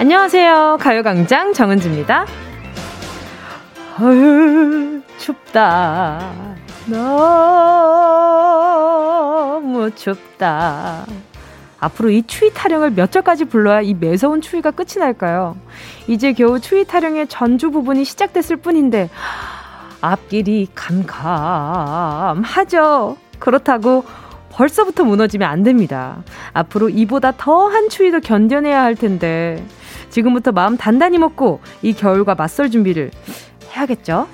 안녕하세요. 가요광장 정은지입니다. 어휴, 춥다. 너무 춥다. 앞으로 이 추위 타령을 몇 절까지 불러야 이 매서운 추위가 끝이 날까요? 이제 겨우 추위 타령의 전주 부분이 시작됐을 뿐인데, 앞길이 캄캄하죠. 그렇다고 벌써부터 무너지면 안 됩니다. 앞으로 이보다 더 한 추위도 견뎌내야 할 텐데, 지금부터 마음 단단히 먹고 이 겨울과 맞설 준비를 해야겠죠?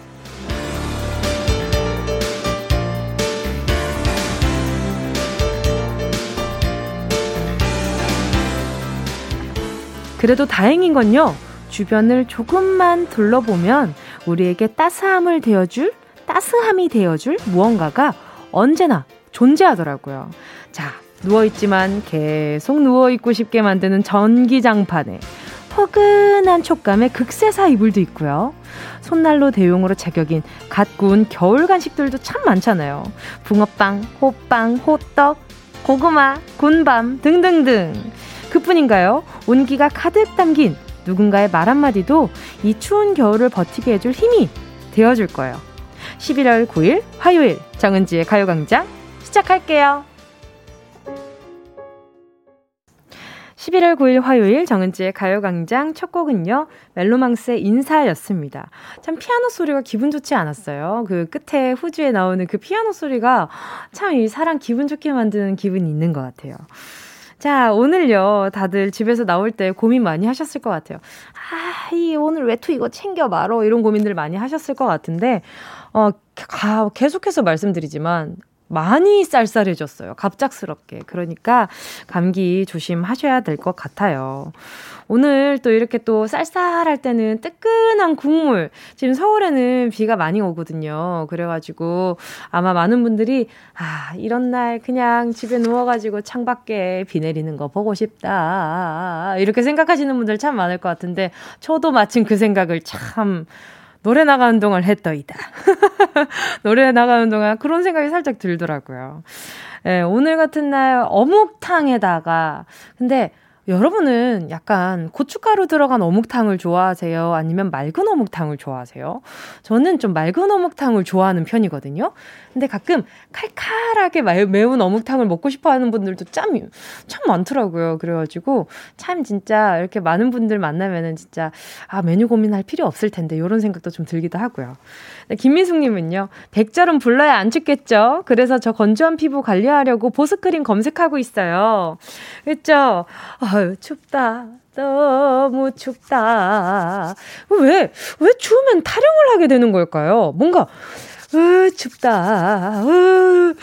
그래도 다행인 건요. 주변을 조금만 둘러보면 우리에게 따스함을 되어줄, 따스함이 되어줄 무언가가 언제나 존재하더라고요. 자, 누워있지만 계속 누워있고 싶게 만드는 전기장판에 포근한 촉감의 극세사 이불도 있고요. 손난로 대용으로 제격인 갓 구운 겨울 간식들도 참 많잖아요. 붕어빵, 호빵, 호떡, 고구마, 군밤 등등등. 그뿐인가요? 온기가 가득 담긴 누군가의 말 한마디도 이 추운 겨울을 버티게 해줄 힘이 되어줄 거예요. 11월 9일 화요일 정은지의 가요광장 시작할게요. 11월 9일 화요일 정은지의 가요광장 첫 곡은요, 멜로망스의 인사였습니다. 참 피아노 소리가 기분 좋지 않았어요. 그 끝에 후주에 나오는 그 피아노 소리가 참 이 사람 기분 좋게 만드는 기분이 있는 것 같아요. 자, 오늘요, 다들 집에서 나올 때 고민 많이 하셨을 것 같아요. 아, 이 오늘 외투 이거 챙겨 말어. 이런 고민들 많이 하셨을 것 같은데, 어, 가, 계속해서 말씀드리지만, 많이 쌀쌀해졌어요. 갑작스럽게. 그러니까 감기 조심하셔야 될 것 같아요. 오늘 또 이렇게 또 쌀쌀할 때는 뜨끈한 국물. 지금 서울에는 비가 많이 오거든요. 그래가지고 아마 많은 분들이 아, 이런 날 그냥 집에 누워가지고 창밖에 비 내리는 거 보고 싶다. 이렇게 생각하시는 분들 참 많을 것 같은데 저도 마침 그 생각을 참 노래 나가는 동안 했더이다. 노래 나가는 동안 그런 생각이 살짝 들더라고요. 예, 오늘 같은 날 어묵탕에다가 근데 여러분은 약간 고춧가루 들어간 어묵탕을 좋아하세요? 아니면 맑은 어묵탕을 좋아하세요? 저는 좀 맑은 어묵탕을 좋아하는 편이거든요. 근데 가끔 칼칼하게 매운 어묵탕을 먹고 싶어 하는 분들도 참, 참 많더라고요. 그래가지고 참 진짜 이렇게 많은 분들 만나면은 진짜 아, 메뉴 고민할 필요 없을 텐데 이런 생각도 좀 들기도 하고요. 김민숙님은요, 백절은 불러야 안 춥겠죠? 그래서 저 건조한 피부 관리하려고 보습크림 검색하고 있어요. 그죠? 아 유, 춥다. 너무 춥다. 왜, 왜 추우면 타령을 하게 되는 걸까요? 뭔가, 으, 춥다. 으,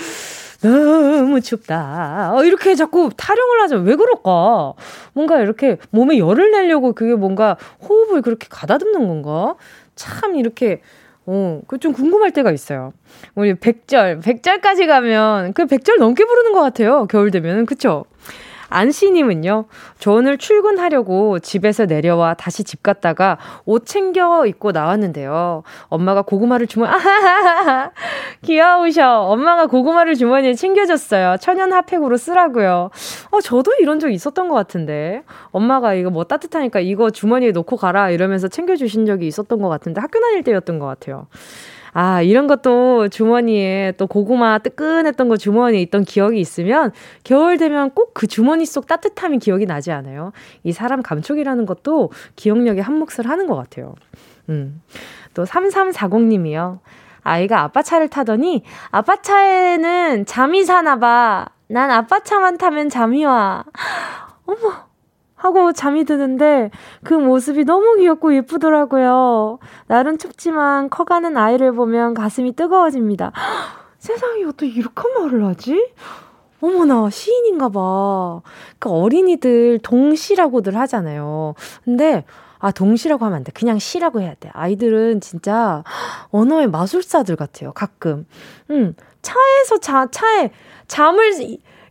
너무 춥다. 어, 이렇게 자꾸 타령을 하죠. 왜 그럴까? 뭔가 이렇게 몸에 열을 내려고 그게 뭔가 호흡을 그렇게 가다듬는 건가? 참 이렇게 어, 그 좀 궁금할 때가 있어요. 우리 100절, 100절까지 가면 그 100절 넘게 부르는 것 같아요. 겨울 되면은. 그쵸? 안씨님은요, 저 오늘 출근하려고 집에서 내려와 다시 집 갔다가 옷 챙겨 입고 나왔는데요. 엄마가 고구마를 주머니, 아하하하! 귀여우셔. 엄마가 고구마를 주머니에 챙겨줬어요. 천연 핫팩으로 쓰라고요. 어, 저도 이런 적 있었던 것 같은데. 엄마가 이거 뭐 따뜻하니까 이거 주머니에 놓고 가라 이러면서 챙겨주신 적이 있었던 것 같은데 학교 다닐 때였던 것 같아요. 아, 이런 것도 주머니에 또 고구마 뜨끈했던 거 주머니에 있던 기억이 있으면 겨울 되면 꼭 그 주머니 속 따뜻함이 기억이 나지 않아요? 이 사람 감촉이라는 것도 기억력에 한 몫을 하는 것 같아요. 음. 또 3340님이요. 아이가 아빠 차를 타더니 아빠 차에는 잠이 사나 봐. 난 아빠 차만 타면 잠이 와. 어머, 하고 잠이 드는데 그 모습이 너무 귀엽고 예쁘더라고요. 날은 춥지만 커가는 아이를 보면 가슴이 뜨거워집니다. 세상에 어떻게 이렇게 말을 하지? 어머나, 시인인가 봐. 그 어린이들 동시라고들 하잖아요. 근데, 아, 동시라고 하면 안 돼. 그냥 시라고 해야 돼. 아이들은 진짜 언어의 마술사들 같아요. 가끔. 음, 차에서 자, 차에 잠을,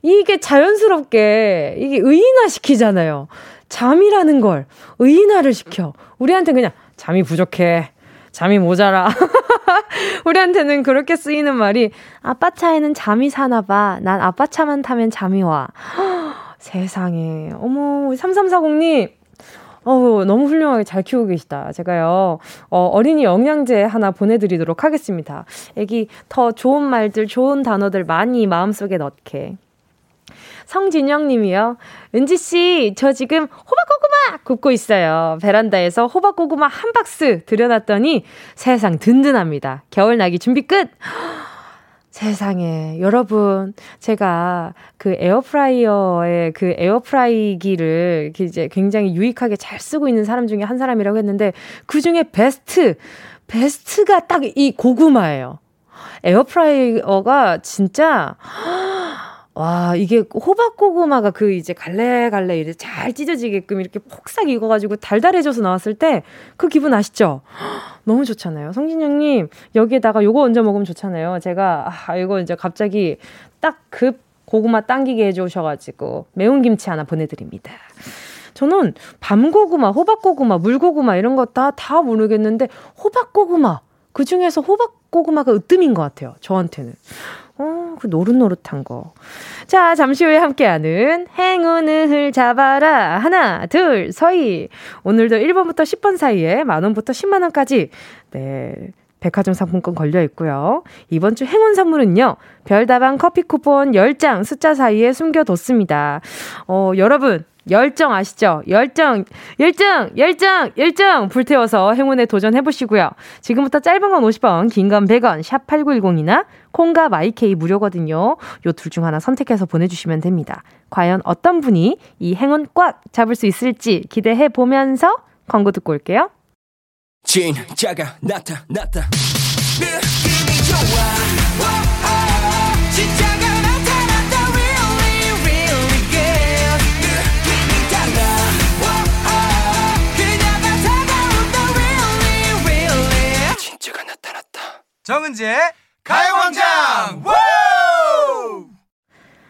이게 자연스럽게 이게 의인화 시키잖아요. 잠이라는 걸 의인화를 시켜. 우리한테 그냥 잠이 부족해. 잠이 모자라. 우리한테는 그렇게 쓰이는 말이 아빠 차에는 잠이 사나 봐. 난 아빠 차만 타면 잠이 와. 세상에. 어머, 3340님. 어우, 너무 훌륭하게 잘 키우고 계시다. 제가요, 어, 어린이 영양제 하나 보내드리도록 하겠습니다. 애기 더 좋은 말들, 좋은 단어들 많이 마음속에 넣게. 성진영 님이요. 은지 씨, 저 지금 호박고구마 굽고 있어요. 베란다에서 호박고구마 한 박스 들여놨더니 세상 든든합니다. 겨울 나기 준비 끝! 세상에. 여러분, 제가 그 에어프라이어의 그 에어프라이기를 이제 굉장히 유익하게 잘 쓰고 있는 사람 중에 한 사람이라고 했는데 그 중에 베스트, 베스트가 딱 이 고구마예요. 에어프라이어가 진짜, 와, 이게 호박 고구마가 그 이제 갈래갈래 이제 잘 찢어지게끔 이렇게 폭삭 익어가지고 달달해져서 나왔을 때 그 기분 아시죠? 너무 좋잖아요. 성진영님, 여기에다가 요거 얹어 먹으면 좋잖아요. 제가, 아, 이거 이제 갑자기 딱 급 고구마 당기게 해주셔가지고 매운 김치 하나 보내드립니다. 저는 밤고구마, 호박고구마, 물고구마 이런 거 다, 다 모르겠는데 호박고구마, 그 중에서 호박고구마가 으뜸인 것 같아요. 저한테는. 어, 그 노릇노릇한 거. 자, 잠시 후에 함께하는 행운을 잡아라. 하나, 둘, 서희. 오늘도 1번부터 10번 사이에 만원부터 10만원까지. 네. 백화점 상품권 걸려 있고요. 이번 주 행운 선물은요. 별다방 커피 쿠폰 10장 숫자 사이에 숨겨뒀습니다. 어, 여러분, 열정 아시죠? 열정, 열정, 열정, 열정! 불태워서 행운에 도전해보시고요. 지금부터 짧은 건 50원, 긴 건 100원, 샵 8910이나 콩과 마이케이 무료거든요. 요 둘 중 하나 선택해서 보내주시면 됩니다. 과연 어떤 분이 이 행운 꽉 잡을 수 있을지 기대해 보면서 광고 듣고 올게요. 진짜가 나타났다. 느낌이 좋아. 정은지의 가요광장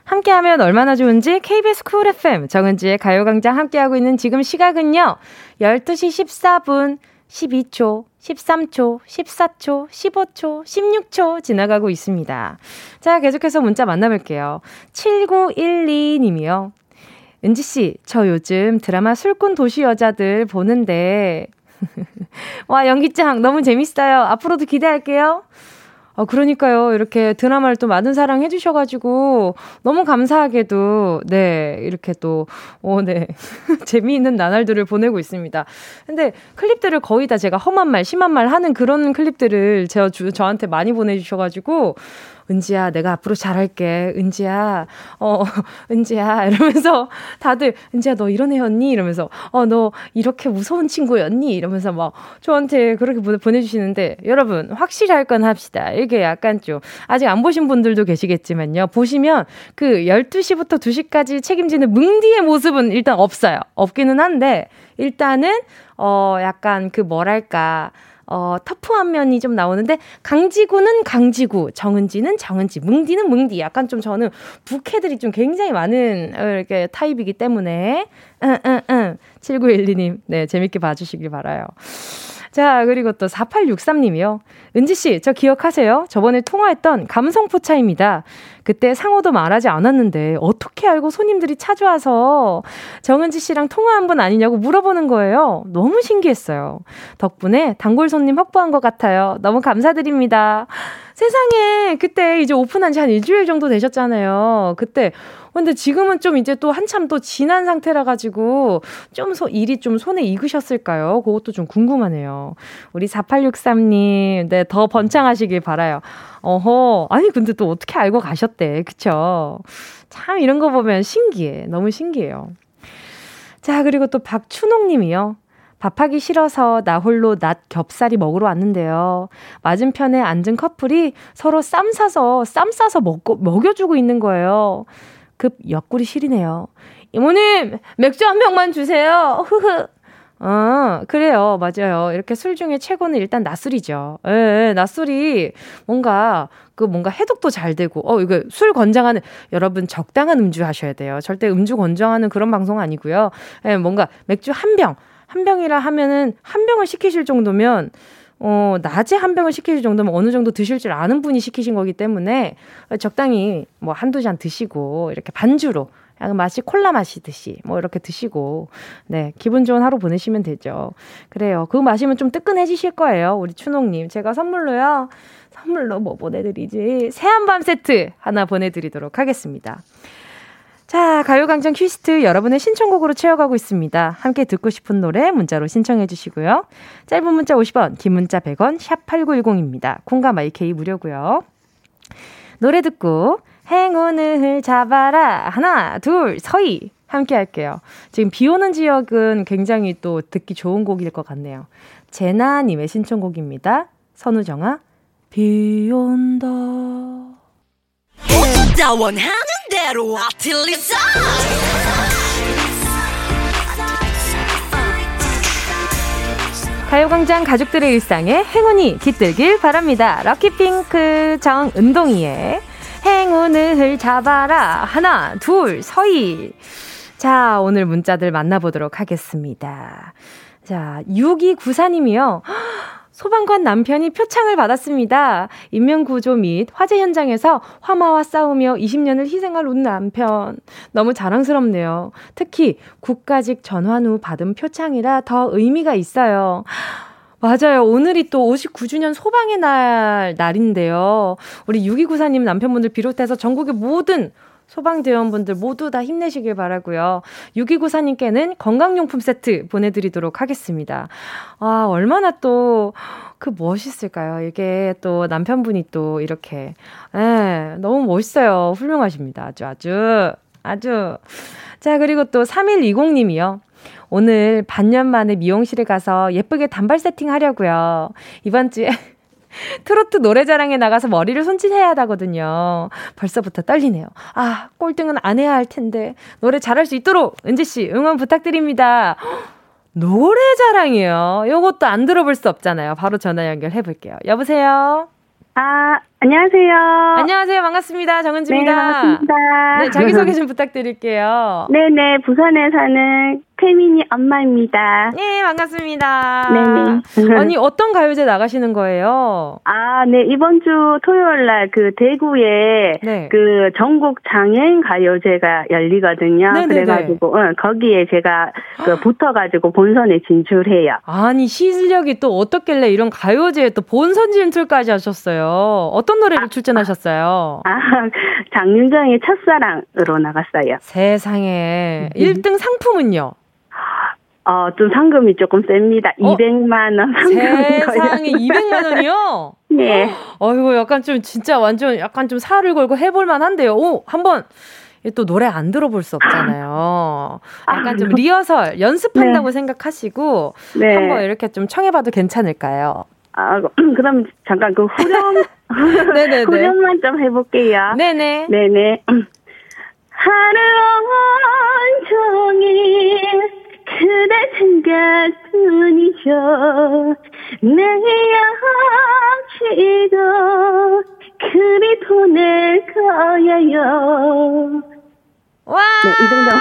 함께하면 얼마나 좋은지 KBS 쿨 FM 정은지의 가요광장 함께하고 있는 지금 시각은요 12시 14분 12초, 13초, 14초, 15초, 16초 지나가고 있습니다. 자, 계속해서 문자 만나볼게요. 7912님이요. 은지씨, 저 요즘 드라마 술꾼 도시 여자들 보는데 와, 연기짱 너무 재밌어요. 앞으로도 기대할게요. 아, 그러니까요. 이렇게 드라마를 또 많은 사랑 해주셔가지고, 너무 감사하게도, 네, 이렇게 또, 어, 네. 재미있는 나날들을 보내고 있습니다. 근데 클립들을 거의 다 제가 험한 말, 심한 말 하는 그런 클립들을 제가 주, 저한테 많이 보내주셔가지고, 은지야, 내가 앞으로 잘할게. 은지야, 어, 은지야. 이러면서 다들, 은지야, 너 이런 애였니? 이러면서, 어, 너 이렇게 무서운 친구였니? 이러면서 막 저한테 그렇게 보내주시는데, 여러분, 확실할 건 합시다. 이게 약간 좀, 아직 안 보신 분들도 계시겠지만요. 보시면 그 12시부터 2시까지 책임지는 뭉디의 모습은 일단 없어요. 없기는 한데, 일단은, 어, 약간 그 뭐랄까, 어, 터프한 면이 좀 나오는데 강지구는 강지구, 정은지는 정은지, 뭉디는 뭉디. 약간 좀 저는 부캐들이 좀 굉장히 많은 어, 이렇게 타입이기 때문에 응, 응, 응. 7912님, 네, 재밌게 봐주시길 바라요. 자, 그리고 또 4863님이요. 은지씨, 저 기억하세요? 저번에 통화했던 감성포차입니다. 그때 상호도 말하지 않았는데, 어떻게 알고 손님들이 찾아와서 정은지 씨랑 통화한 분 아니냐고 물어보는 거예요. 너무 신기했어요. 덕분에 단골 손님 확보한 것 같아요. 너무 감사드립니다. 세상에, 그때 이제 오픈한 지 한 일주일 정도 되셨잖아요. 그때 근데 지금은 좀 이제 또 한참 또 지난 상태라 가지고 좀 소, 일이 좀 손에 익으셨을까요? 그것도 좀 궁금하네요. 우리 4863님, 네, 더 번창하시길 바라요. 어허, 아니, 근데 또 어떻게 알고 가셨대. 그쵸? 참 이런 거 보면 신기해. 너무 신기해요. 자, 그리고 또 박춘옥 님이요. 밥하기 싫어서 나 홀로 낮 겹살이 먹으러 왔는데요. 맞은편에 앉은 커플이 서로 쌈 싸서, 쌈 싸서 먹고, 먹여주고 있는 거예요. 급 옆구리 시리네요. 이모님, 맥주 한 병만 주세요. 흐흐. 어, 그래요. 맞아요. 이렇게 술 중에 최고는 일단 낮술이죠. 예, 예, 낮술이 뭔가, 그 뭔가 해독도 잘 되고, 어, 이거 술 권장하는, 여러분 적당한 음주 하셔야 돼요. 절대 음주 권장하는 그런 방송 아니고요. 예, 뭔가 맥주 한 병, 한 병이라 하면은 한 병을 시키실 정도면, 어, 낮에 한 병을 시키실 정도면 어느 정도 드실 줄 아는 분이 시키신 거기 때문에 적당히 뭐 한두 잔 드시고 이렇게 반주로 약간 맛이 콜라 마시듯이 뭐 이렇게 드시고 네 기분 좋은 하루 보내시면 되죠. 그래요. 그거 마시면 좀 뜨끈해지실 거예요. 우리 추농님 제가 선물로요. 선물로 뭐 보내드리지? 새한밤 세트 하나 보내드리도록 하겠습니다. 자, 가요광장 퀴스트 여러분의 신청곡으로 채워가고 있습니다. 함께 듣고 싶은 노래 문자로 신청해 주시고요. 짧은 문자 50원, 긴 문자 100원, 샵 8910입니다. 콩과 마이케이 무료고요. 노래 듣고 행운을 잡아라. 하나, 둘, 서희. 함께 할게요. 지금 비 오는 지역은 굉장히 또 듣기 좋은 곡일 것 같네요. 제나님의 신청곡입니다. 선우정아, 비 온다. 다 원하는 대로 아틀리사 가요광장 가족들의 일상에 행운이 깃들길 바랍니다. 럭키핑크 정은동이의 행운을 잡아라. 하나, 둘, 서희. 자, 오늘 문자들 만나보도록 하겠습니다. 자, 6294님이요. 소방관 남편이 표창을 받았습니다. 인명구조 및 화재 현장에서 화마와 싸우며 20년을 희생할 운 남편. 너무 자랑스럽네요. 특히 국가직 전환 후 받은 표창이라 더 의미가 있어요. 맞아요. 오늘이 또 59주년 소방의 날, 날인데요. 우리 6294님 남편분들 비롯해서 전국의 모든 소방대원분들 모두 다 힘내시길 바라고요. 6294님께는 건강용품 세트 보내드리도록 하겠습니다. 아, 얼마나 또, 그 멋있을까요? 이게 또 남편분이 또 이렇게, 예, 너무 멋있어요. 훌륭하십니다. 아주, 아주, 아주. 자, 그리고 또 3120님이요. 오늘 반년 만에 미용실에 가서 예쁘게 단발 세팅 하려고요. 이번 주에 트로트 노래자랑에 나가서 머리를 손질해야 하거든요. 벌써부터 떨리네요. 아, 꼴등은 안 해야 할 텐데. 노래 잘할 수 있도록 은지씨 응원 부탁드립니다. 노래자랑이요. 요것도 안 들어볼 수 없잖아요. 바로 전화 연결해 볼게요. 여보세요? 아, 안녕하세요. 안녕하세요. 반갑습니다. 정은지입니다. 네, 반갑습니다. 네, 자기소개 좀 부탁드릴게요. 네네, 부산에 사는 태민이 엄마입니다. 네, 반갑습니다. 네네. 아니, 어떤 가요제 나가시는 거예요? 아, 네, 이번 주 토요일 날 그 대구에 네. 그 전국 장애인 가요제가 열리거든요. 네네네. 그래가지고, 응, 거기에 제가 그 붙어가지고 본선에 진출해요. 아니, 시실력이 또 어떻길래 이런 가요제에 또 본선 진출까지 하셨어요? 어떤 노래를 아, 출전하셨어요? 아, 장윤정의 첫사랑으로 나갔어요. 세상에. 1등 상품은요? 어, 좀 상금이 조금 셉니다. 어? 200만 원 세상에 200만 원이요? 네. 어이구, 약간 좀 진짜 완전 약간 좀 살을 걸고 해볼 만한데요. 오, 한번 또 노래 안 들어볼 수 없잖아요. 약간 좀 리허설 연습한다고 네. 생각하시고 네. 한번 이렇게 좀 청해봐도 괜찮을까요? 아, 그럼 잠깐 그 후렴 네네네. 후렴만 좀 해볼게요. 네네. 네네. 하루 온종일 그대 생각뿐이죠 내 역시도 그리 보낼 거예요 와! 네, 이 정도.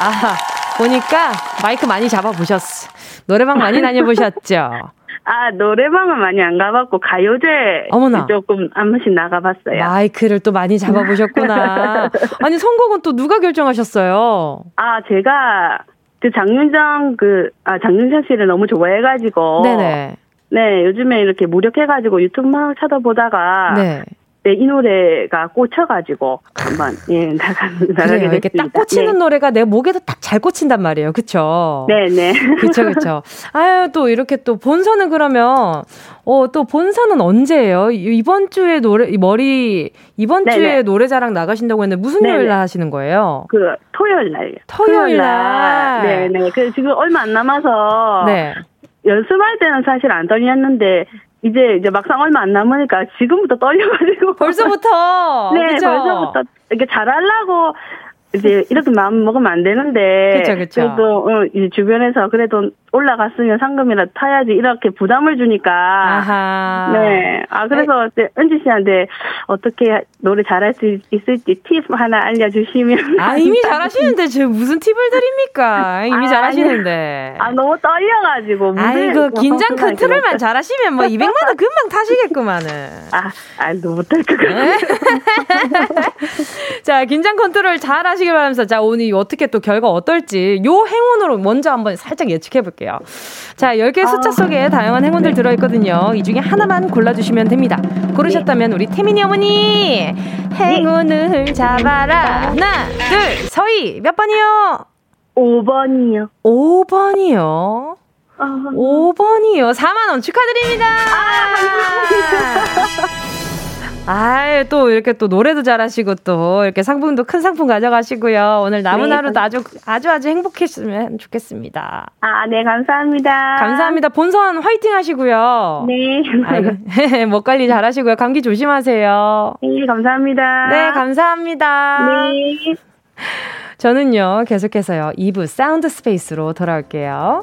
아, 보니까 마이크 많이 잡아보셨어. 노래방 많이 다녀보셨죠? 아, 노래방은 많이 안 가봤고, 가요제 어머나. 조금 한 번씩 나가봤어요. 마이크를 또 많이 잡아보셨구나. 아니, 선곡은 또 누가 결정하셨어요? 아, 제가 그 장윤정 그, 아, 장윤정 씨를 너무 좋아해가지고. 네네. 네, 요즘에 이렇게 무력해가지고 유튜브 막 찾아보다가. 네. 네, 이 노래가 꽂혀가지고 한번 예 나가 나가게 이렇게 딱 꽂히는 네. 노래가 내 목에도 딱 잘 꽂힌단 말이에요, 그렇죠? 네, 네. 그렇죠, 그렇죠. 아유 또 이렇게 또 본선은 그러면 어또 본선은 언제예요? 이번 주에 노래 머리 이번 네네. 주에 네. 노래자랑 나가신다고 했는데 무슨 네네. 요일 날 하시는 거예요? 그 토요일 날. 토요일 날. 네, 네. 그 지금 얼마 안 남아서. 네. 연습할 때는 사실 안 떨렸는데 이제 이제 막상 얼마 안 남으니까 지금부터 떨려가지고 벌써부터 네 그쵸? 벌써부터 이렇게 잘하려고 이제 이렇게 마음 먹으면 안 되는데 그쵸, 그쵸. 그래도 어, 이제 주변에서 그래도 올라갔으면 상금이라도 타야지 이렇게 부담을 주니까. 아하. 네. 아 그래서 네. 은지 씨한테 어떻게 노래 잘할 수 있을지 팁 하나 알려주시면. 아 이미 잘하시는데 제 무슨 팁을 드립니까? 이미 아, 잘하시는데. 아 너무 떨려가지고. 아이고 긴장 컨트롤만 잘하시면 뭐 200만 원 금방 타시겠구만은. 아, 아 너무 떨것 같아. 자 긴장 컨트롤 잘 하시길 바라면서 자 오늘 어떻게 또 결과 어떨지 요 행운으로 먼저 한번 살짝 예측해 볼게요. 자 10개 숫자 속에 다양한 행운들 들어있거든요. 이 중에 하나만 골라주시면 됩니다. 고르셨다면 우리 태민이 어머니 행운을 잡아라. 하나, 둘, 서희 몇 번이요? 5번이요. 5번이요. 아, 5번이요. 4만원 축하드립니다. 아, 감사합니다. 아, 또 이렇게 또 노래도 잘하시고 또 이렇게 상품도 큰 상품 가져가시고요. 오늘 남은 네, 하루도 아주 아주 아주 행복했으면 좋겠습니다. 아, 네, 감사합니다. 감사합니다. 본선 화이팅 하시고요. 네. 아이고, 목 관리 잘 하시고요. 감기 조심하세요. 네, 감사합니다. 네, 감사합니다. 네. 저는요, 계속해서요, 2부 사운드 스페이스로 돌아올게요.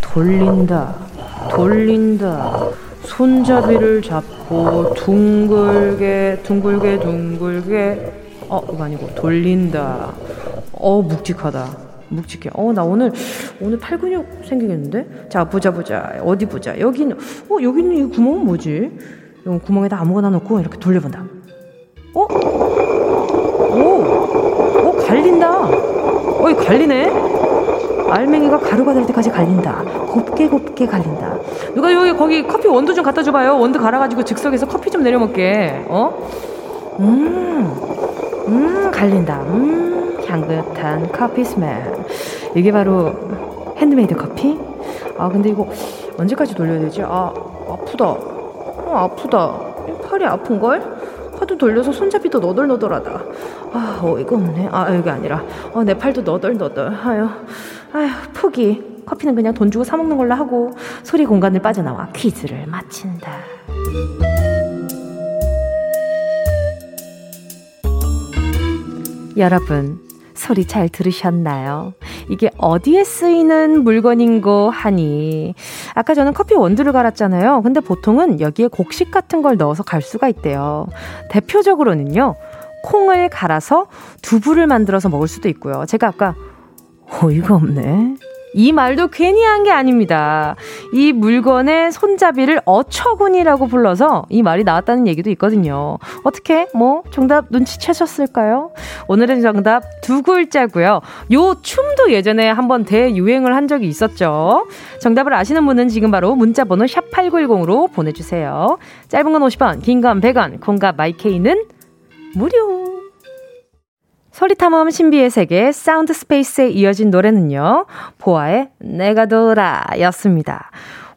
돌린다, 돌린다. 손잡이를 잡고 둥글게, 둥글게, 둥글게. 어, 이거 아니고 돌린다. 어, 묵직하다. 묵직해. 어, 나 오늘, 오늘 팔 근육 생기겠는데? 자, 보자, 보자. 어디 보자. 여기는, 어, 여기 있는 이 구멍은 뭐지? 이 구멍에다 아무거나 넣고 이렇게 돌려본다. 어? 오! 어, 갈린다. 어, 이 갈리네? 알맹이가 가루가 될 때까지 갈린다. 곱게 곱게 갈린다. 누가 여기 거기 커피 원두 좀 갖다 줘봐요. 원두 갈아가지고 즉석에서 커피 좀 내려 먹게. 어? 음, 음 갈린다. 음 향긋한 커피 smell. 이게 바로 핸드메이드 커피? 아 근데 이거 언제까지 돌려야 되지? 아 아프다. 어 아프다. 팔이 아픈 걸? 하도 돌려서 손잡이도 너덜너덜하다. 아, 어이가 없네. 아, 여기 아니라. 어, 내 팔도 너덜너덜. 아유, 아휴, 포기. 커피는 그냥 돈 주고 사먹는 걸로 하고 소리 공간을 빠져나와 퀴즈를 마친다. 여러분, 소리 잘 들으셨나요? 이게 어디에 쓰이는 물건인고 하니. 아까 저는 커피 원두를 갈았잖아요. 근데 보통은 여기에 곡식 같은 걸 넣어서 갈 수가 있대요. 대표적으로는요, 콩을 갈아서 두부를 만들어서 먹을 수도 있고요. 제가 아까 어이가 없네. 이 말도 괜히 한 게 아닙니다. 이 물건의 손잡이를 어처구니라고 불러서 이 말이 나왔다는 얘기도 있거든요. 어떻게? 뭐, 정답 눈치채셨을까요? 오늘의 정답 두 글자고요. 요 춤도 예전에 한번 대유행을 한 적이 있었죠. 정답을 아시는 분은 지금 바로 문자번호 샵8910으로 보내주세요. 짧은 건 50원, 긴 건 100원, 콩과 My K는 무료. 소리탐험 신비의 세계 Sound Space에 이어진 노래는요. 보아의 내가 돌아 였습니다.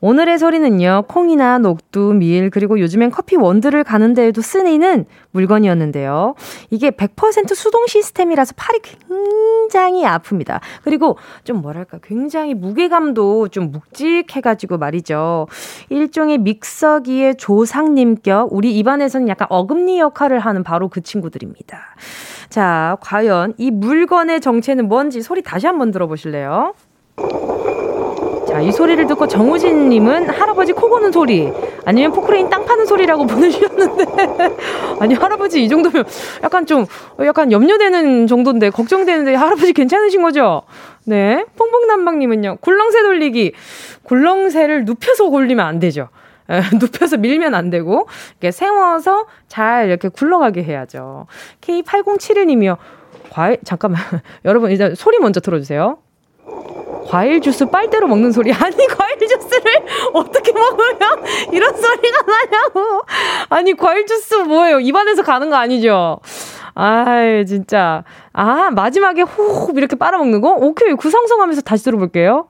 오늘의 소리는요, 콩이나 녹두, 밀, 그리고 요즘엔 커피 원두를 가는 데에도 쓰이는 물건이었는데요. 이게 100% 수동 시스템이라서 팔이 굉장히 아픕니다. 그리고 좀 뭐랄까, 굉장히 무게감도 좀 묵직해가지고 말이죠. 일종의 믹서기의 조상님격, 우리 입안에서는 약간 어금니 역할을 하는 바로 그 친구들입니다. 자, 과연 이 물건의 정체는 뭔지 소리 다시 한번 들어보실래요? 자, 이 소리를 듣고 정우진 님은 할아버지 코 고는 소리, 아니면 포크레인 땅 파는 소리라고 보내주셨는데, 아니, 할아버지 이 정도면 약간 좀, 약간 염려되는 정도인데, 걱정되는데, 할아버지 괜찮으신 거죠? 네. 퐁퐁남방님은요, 굴렁쇠 돌리기. 굴렁쇠를 눕혀서 골리면 안 되죠. 눕혀서 밀면 안 되고 이렇게 세워서 잘 이렇게 굴러가게 해야죠. K8071님이요. 과일 잠깐만 여러분 일단 소리 먼저 들어주세요. 과일 주스 빨대로 먹는 소리. 아니 과일 주스를 어떻게 먹으면 이런 소리가 나냐고. 아니 과일 주스 뭐예요? 입안에서 가는 거 아니죠? 아이 진짜. 아 마지막에 호흡 이렇게 빨아먹는 거? 오케이. 구성성하면서 다시 들어볼게요.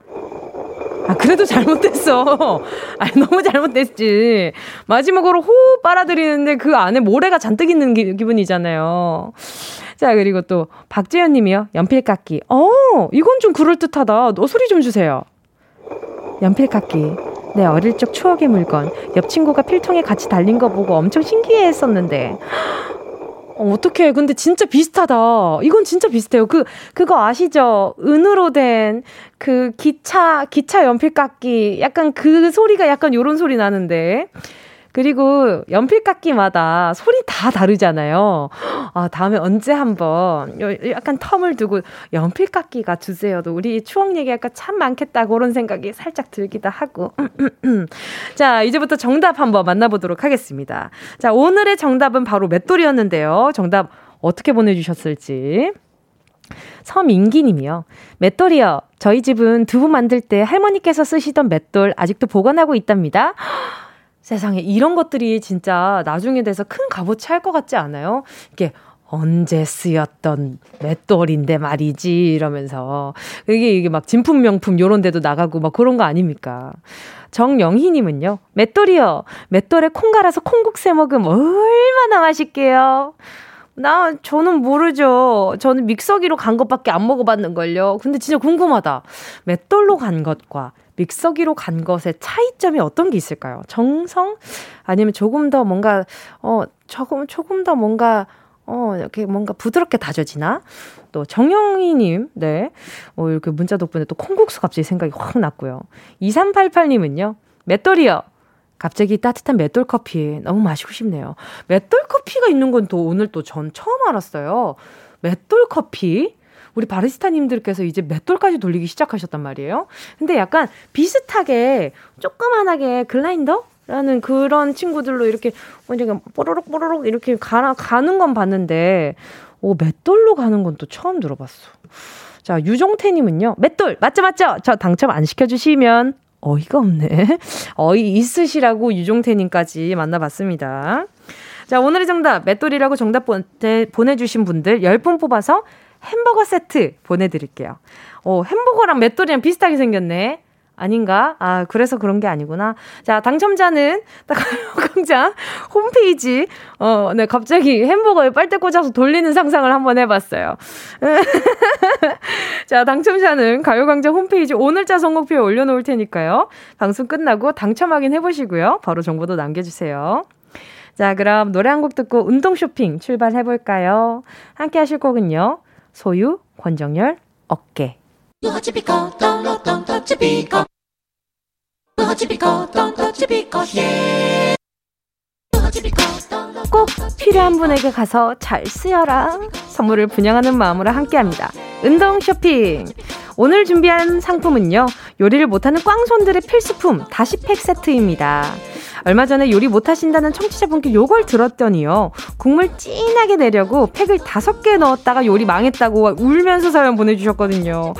아, 그래도 잘못됐어. 아, 너무 잘못됐지. 마지막으로 호흡 빨아들이는데 그 안에 모래가 잔뜩 있는 기, 분이잖아요 자, 그리고 또 박재현 님이요. 연필 깎기. 어, 이건 좀 그럴듯하다. 너 소리 좀 주세요. 연필 깎기. 내 어릴 적 추억의 물건. 옆 친구가 필통에 같이 달린 거 보고 엄청 신기해 했었는데. 어, 어떡해. 근데 진짜 비슷하다. 이건 진짜 비슷해요. 그, 그거 아시죠? 은으로 된 그 기차, 기차 연필 깎기. 약간 그 소리가 약간 요런 소리 나는데. 그리고 연필 깎기마다 소리 다 다르잖아요. 아, 다음에 언제 한번 약간 텀을 두고 연필 깎기가 주세요도 우리 추억 얘기 할까 참 많겠다 그런 생각이 살짝 들기도 하고. 자, 이제부터 정답 한번 만나보도록 하겠습니다. 자, 오늘의 정답은 바로 맷돌이었는데요. 정답 어떻게 보내주셨을지. 서민기 님이요. 맷돌이요. 저희 집은 두부 만들 때 할머니께서 쓰시던 맷돌 아직도 보관하고 있답니다. 세상에 이런 것들이 진짜 나중에 돼서 큰 값어치 할 것 같지 않아요? 이게 언제 쓰였던 맷돌인데 말이지 이러면서 이게 이게 막 진품 명품 요런 데도 나가고 막 그런 거 아닙니까? 정영희 님은요. 맷돌이요. 맷돌에 콩 갈아서 콩국새 먹으면 얼마나 맛있게요. 나 저는 모르죠. 저는 믹서기로 간 것밖에 안 먹어봤는 걸요. 근데 진짜 궁금하다. 맷돌로 간 것과 믹서기로 간 것의 차이점이 어떤 게 있을까요? 정성? 아니면 조금 더 뭔가, 어, 조금, 조금 더 뭔가, 어, 이렇게 뭔가 부드럽게 다져지나? 또 정영희님, 네. 어, 이렇게 문자 덕분에 또 콩국수 갑자기 생각이 확 났고요. 2388님은요, 맷돌이요. 갑자기 따뜻한 맷돌 커피 너무 마시고 싶네요. 맷돌 커피가 있는 건 또 오늘 또 전 처음 알았어요. 맷돌 커피? 우리 바리스타님들께서 이제 맷돌까지 돌리기 시작하셨단 말이에요. 근데 약간 비슷하게 조그만하게 글라인더? 라는 그런 친구들로 이렇게 완전 뽀로록 뽀로록 이렇게 가, 가는 건 봤는데, 오, 맷돌로 가는 건 또 처음 들어봤어. 자, 유종태님은요, 맷돌! 맞죠, 맞죠? 저 당첨 안 시켜주시면 어이가 없네. 어이 있으시라고 유종태님까지 만나봤습니다. 자, 오늘의 정답, 맷돌이라고 정답 보내주신 분들 10분 뽑아서 햄버거 세트 보내드릴게요. 오, 햄버거랑 맷돌이랑 비슷하게 생겼네. 아닌가? 아, 그래서 그런 게 아니구나. 자, 당첨자는 가요광장 홈페이지, 어, 네, 갑자기 햄버거에 빨대 꽂아서 돌리는 상상을 한번 해봤어요. 자, 당첨자는 가요광장 홈페이지 오늘자 선곡표에 올려놓을 테니까요. 방송 끝나고 당첨 확인해보시고요. 바로 정보도 남겨주세요. 자, 그럼 노래 한 곡 듣고 운동 쇼핑 출발해볼까요? 함께 하실 곡은요. 소유, 권정열, 어깨. 꼭 필요한 분에게 가서 잘 쓰여라. 선물을 분양하는 마음으로 함께 합니다. 운동 쇼핑. 오늘 준비한 상품은요, 요리를 못하는 꽝손들의 필수품, 다시팩 세트입니다. 얼마 전에 요리 못하신다는 청취자분께 요걸 들었더니요, 국물 진하게 내려고 팩을 다섯 개 넣었다가 요리 망했다고 울면서 사연 보내주셨거든요.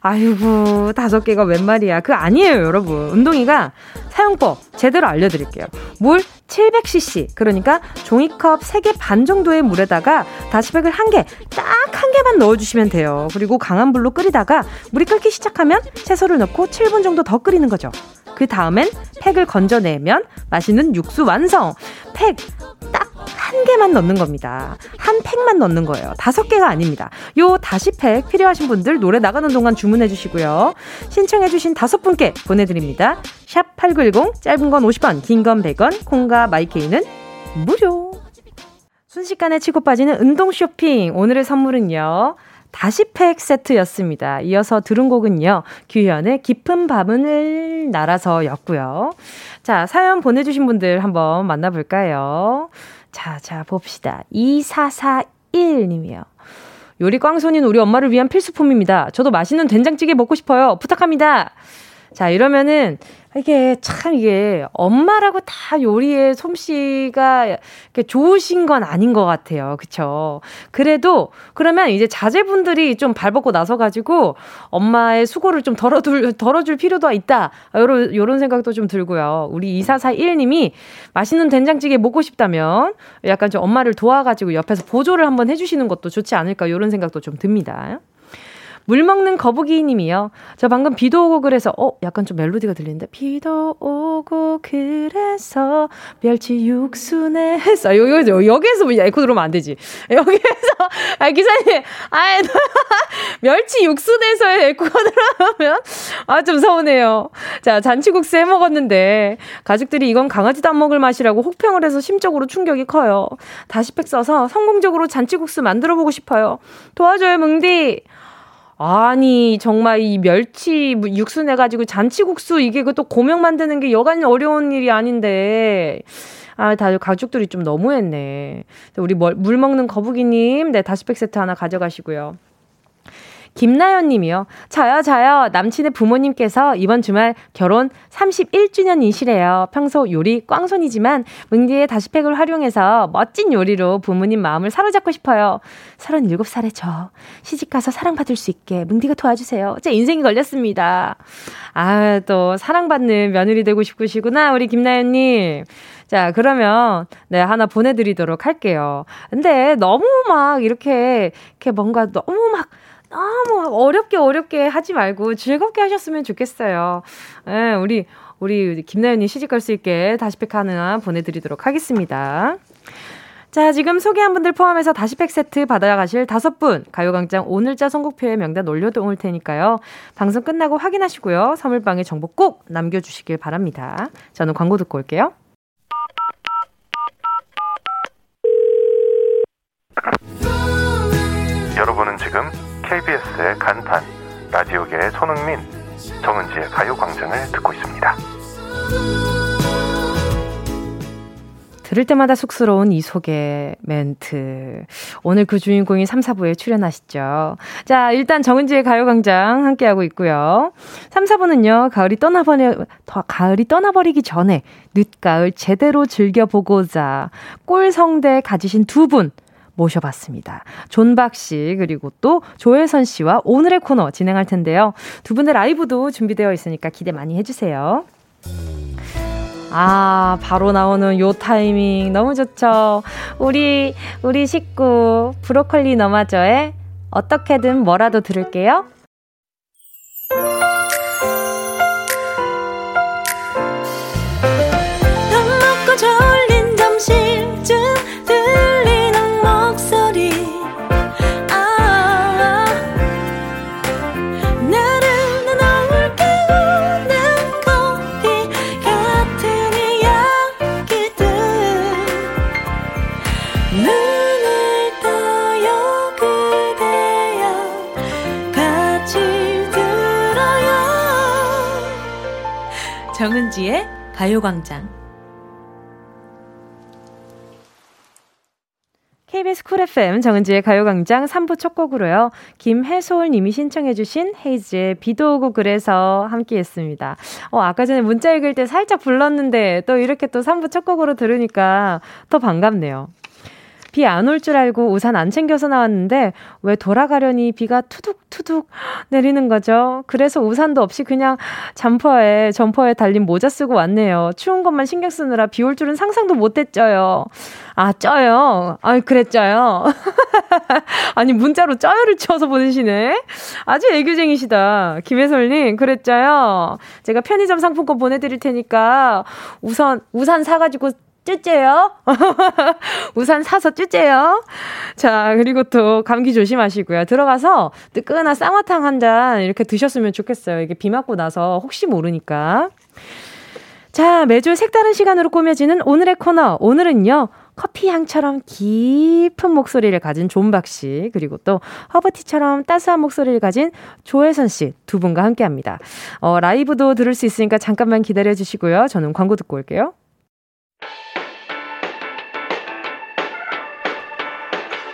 아이고, 다섯 개가 웬 말이야. 그 아니에요, 여러분. 운동이가 사용법 제대로 알려드릴게요. 물 700cc, 그러니까 종이컵 3개 반 정도의 물에다가 다시팩을 한 개, 딱 한 개만 넣어주시면 돼요. 그리고 강한 불로 끓이다가 물이 끓기 시작하면 채소를 넣고 7분 정도 더 끓이는 거죠. 그 다음엔 팩을 건져내면 맛있는 육수 완성! 팩 딱 한 개만 넣는 겁니다. 한 팩만 넣는 거예요. 다섯 개가 아닙니다. 요 다시 팩 필요하신 분들 노래 나가는 동안 주문해 주시고요. 신청해 주신 다섯 분께 보내드립니다. 샵 8910, 짧은 건 50원, 긴 건 100원, 콩과 My K는 무료. 순식간에 치고 빠지는 운동 쇼핑. 오늘의 선물은요. 다시 팩 세트였습니다. 이어서 들은 곡은요. 규현의 깊은 밤을 날아서였고요. 자, 사연 보내주신 분들 한번 만나볼까요? 자, 자, 봅시다. 2441님이요. 요리 꽝손인 우리 엄마를 위한 필수품입니다. 저도 맛있는 된장찌개 먹고 싶어요. 부탁합니다. 자, 이러면은 이게 참 이게 엄마라고 다 요리에 솜씨가 좋으신 건 아닌 것 같아요. 그쵸? 그래도 그러면 이제 자제분들이 좀 발벗고 나서가지고 엄마의 수고를 좀 덜어둘, 덜어줄 필요도 있다. 요런, 요런 생각도 좀 들고요. 우리 2441님이 맛있는 된장찌개 먹고 싶다면 약간 좀 엄마를 도와가지고 옆에서 보조를 한번 해주시는 것도 좋지 않을까. 요런 생각도 좀 듭니다. 물 먹는 거북이 님이요. 저 방금 비도 오고 그래서, 어, 약간 좀 멜로디가 들리는데? 비도 오고 그래서 멸치. 요, 요, 요, 여기에서 뭐 에코 들어오면 안 되지. 여기에서, 아, 기사님, 아, 멸치 육수 내서의 에코가 들어오면, 아, 좀 서운해요. 자, 잔치국수 해 먹었는데, 가족들이 이건 강아지도 안 먹을 맛이라고 혹평을 해서 심적으로 충격이 커요. 다시 팩 써서 성공적으로 잔치국수 만들어 보고 싶어요. 도와줘요, 뭉디. 아니 정말 이 멸치 육수 내가지고 잔치국수 이게 그 또 고명 만드는 게 여간 어려운 일이 아닌데 아 다들 가족들이 좀 너무했네. 우리 물 먹는 거북이님 네 다시팩 세트 하나 가져가시고요. 김나연 님이요. 저요, 저요. 남친의 부모님께서 이번 주말 결혼 31주년이시래요. 평소 요리 꽝손이지만 뭉디의 다시팩을 활용해서 멋진 요리로 부모님 마음을 사로잡고 싶어요. 37살의 저. 시집가서 사랑받을 수 있게 뭉디가 도와주세요. 제 인생이 걸렸습니다. 아, 또 사랑받는 며느리 되고 싶으시구나. 우리 김나연 님. 자, 그러면, 네, 하나 보내드리도록 할게요. 근데 너무 막 이렇게, 이렇게 뭔가 너무 막 너무 어렵게 어렵게 하지 말고 즐겁게 하셨으면 좋겠어요. 예, 우리 우리 김나연님 시집 갈 수 있게 다시팩 하나 보내드리도록 하겠습니다. 자, 지금 소개한 분들 포함해서 다시팩 세트 받아가실 다섯 분 가요광장 오늘자 선곡표에 명단 올려놓을 테니까요. 방송 끝나고 확인하시고요. 선물방에 정보 꼭 남겨주시길 바랍니다. 저는 광고 듣고 올게요. 여러분은 지금 KBS의 간판, 라디오계의 손흥민, 정은지의 가요광장을 듣고 있습니다. 들을 때마다 쑥스러운 이 소개 멘트. 오늘 그 주인공이 3, 4부에 출연하시죠. 자, 일단 정은지의 가요광장 함께하고 있고요. 3, 4부는요, 가을이 떠나버리, 가을이 떠나버리기 전에 늦가을 제대로 즐겨보고자 꼴성대 가지신 두 분, 모셔봤습니다. 존박 씨, 그리고 또 조혜선 씨와 오늘의 코너 진행할 텐데요. 두 분의 라이브도 준비되어 있으니까 기대 많이 해주세요. 아, 바로 나오는 요 타이밍 너무 좋죠. 우리, 우리 식구, 브로콜리 너마저의 어떻게든 뭐라도 들을게요. 가요광장 KBS Cool FM 정은지의 가요광장 3부 첫 곡으로요. 김혜솔 님이 신청해주신 헤이즈의 비도 오고 그래서 함께 했습니다. 어, 아까 전에 문자 읽을 때 살짝 불렀는데 또 이렇게 또 3부 첫 곡으로 들으니까 더 반갑네요. 비 안 올 줄 알고 우산 안 챙겨서 나왔는데 왜 돌아가려니 비가 투둑투둑 내리는 거죠. 그래서 우산도 없이 그냥 잠퍼에 점퍼에 달린 모자 쓰고 왔네요. 추운 것만 신경 쓰느라 비 올 줄은 상상도 못 했죠요. 아, 쪄요. 아, 그랬죠요. 아니, 문자로 쪄요를 쳐서 보내시네. 아주 애교쟁이시다. 김혜솔님, 그랬죠요. 제가 편의점 상품권 보내드릴 테니까 우선, 우산 사가지고 쭈째요. 우산 사서 쭈째요. 자, 그리고 또 감기 조심하시고요. 들어가서 뜨끈한 쌍화탕 한 잔 이렇게 드셨으면 좋겠어요. 이게 비 맞고 나서 혹시 모르니까. 자, 매주 색다른 시간으로 꾸며지는 오늘의 코너. 오늘은요. 커피 향처럼 깊은 목소리를 가진 존박 씨, 그리고 또 허브티처럼 따스한 목소리를 가진 조혜선 씨 두 분과 함께 합니다. 어, 라이브도 들을 수 있으니까 잠깐만 기다려 주시고요. 저는 광고 듣고 올게요.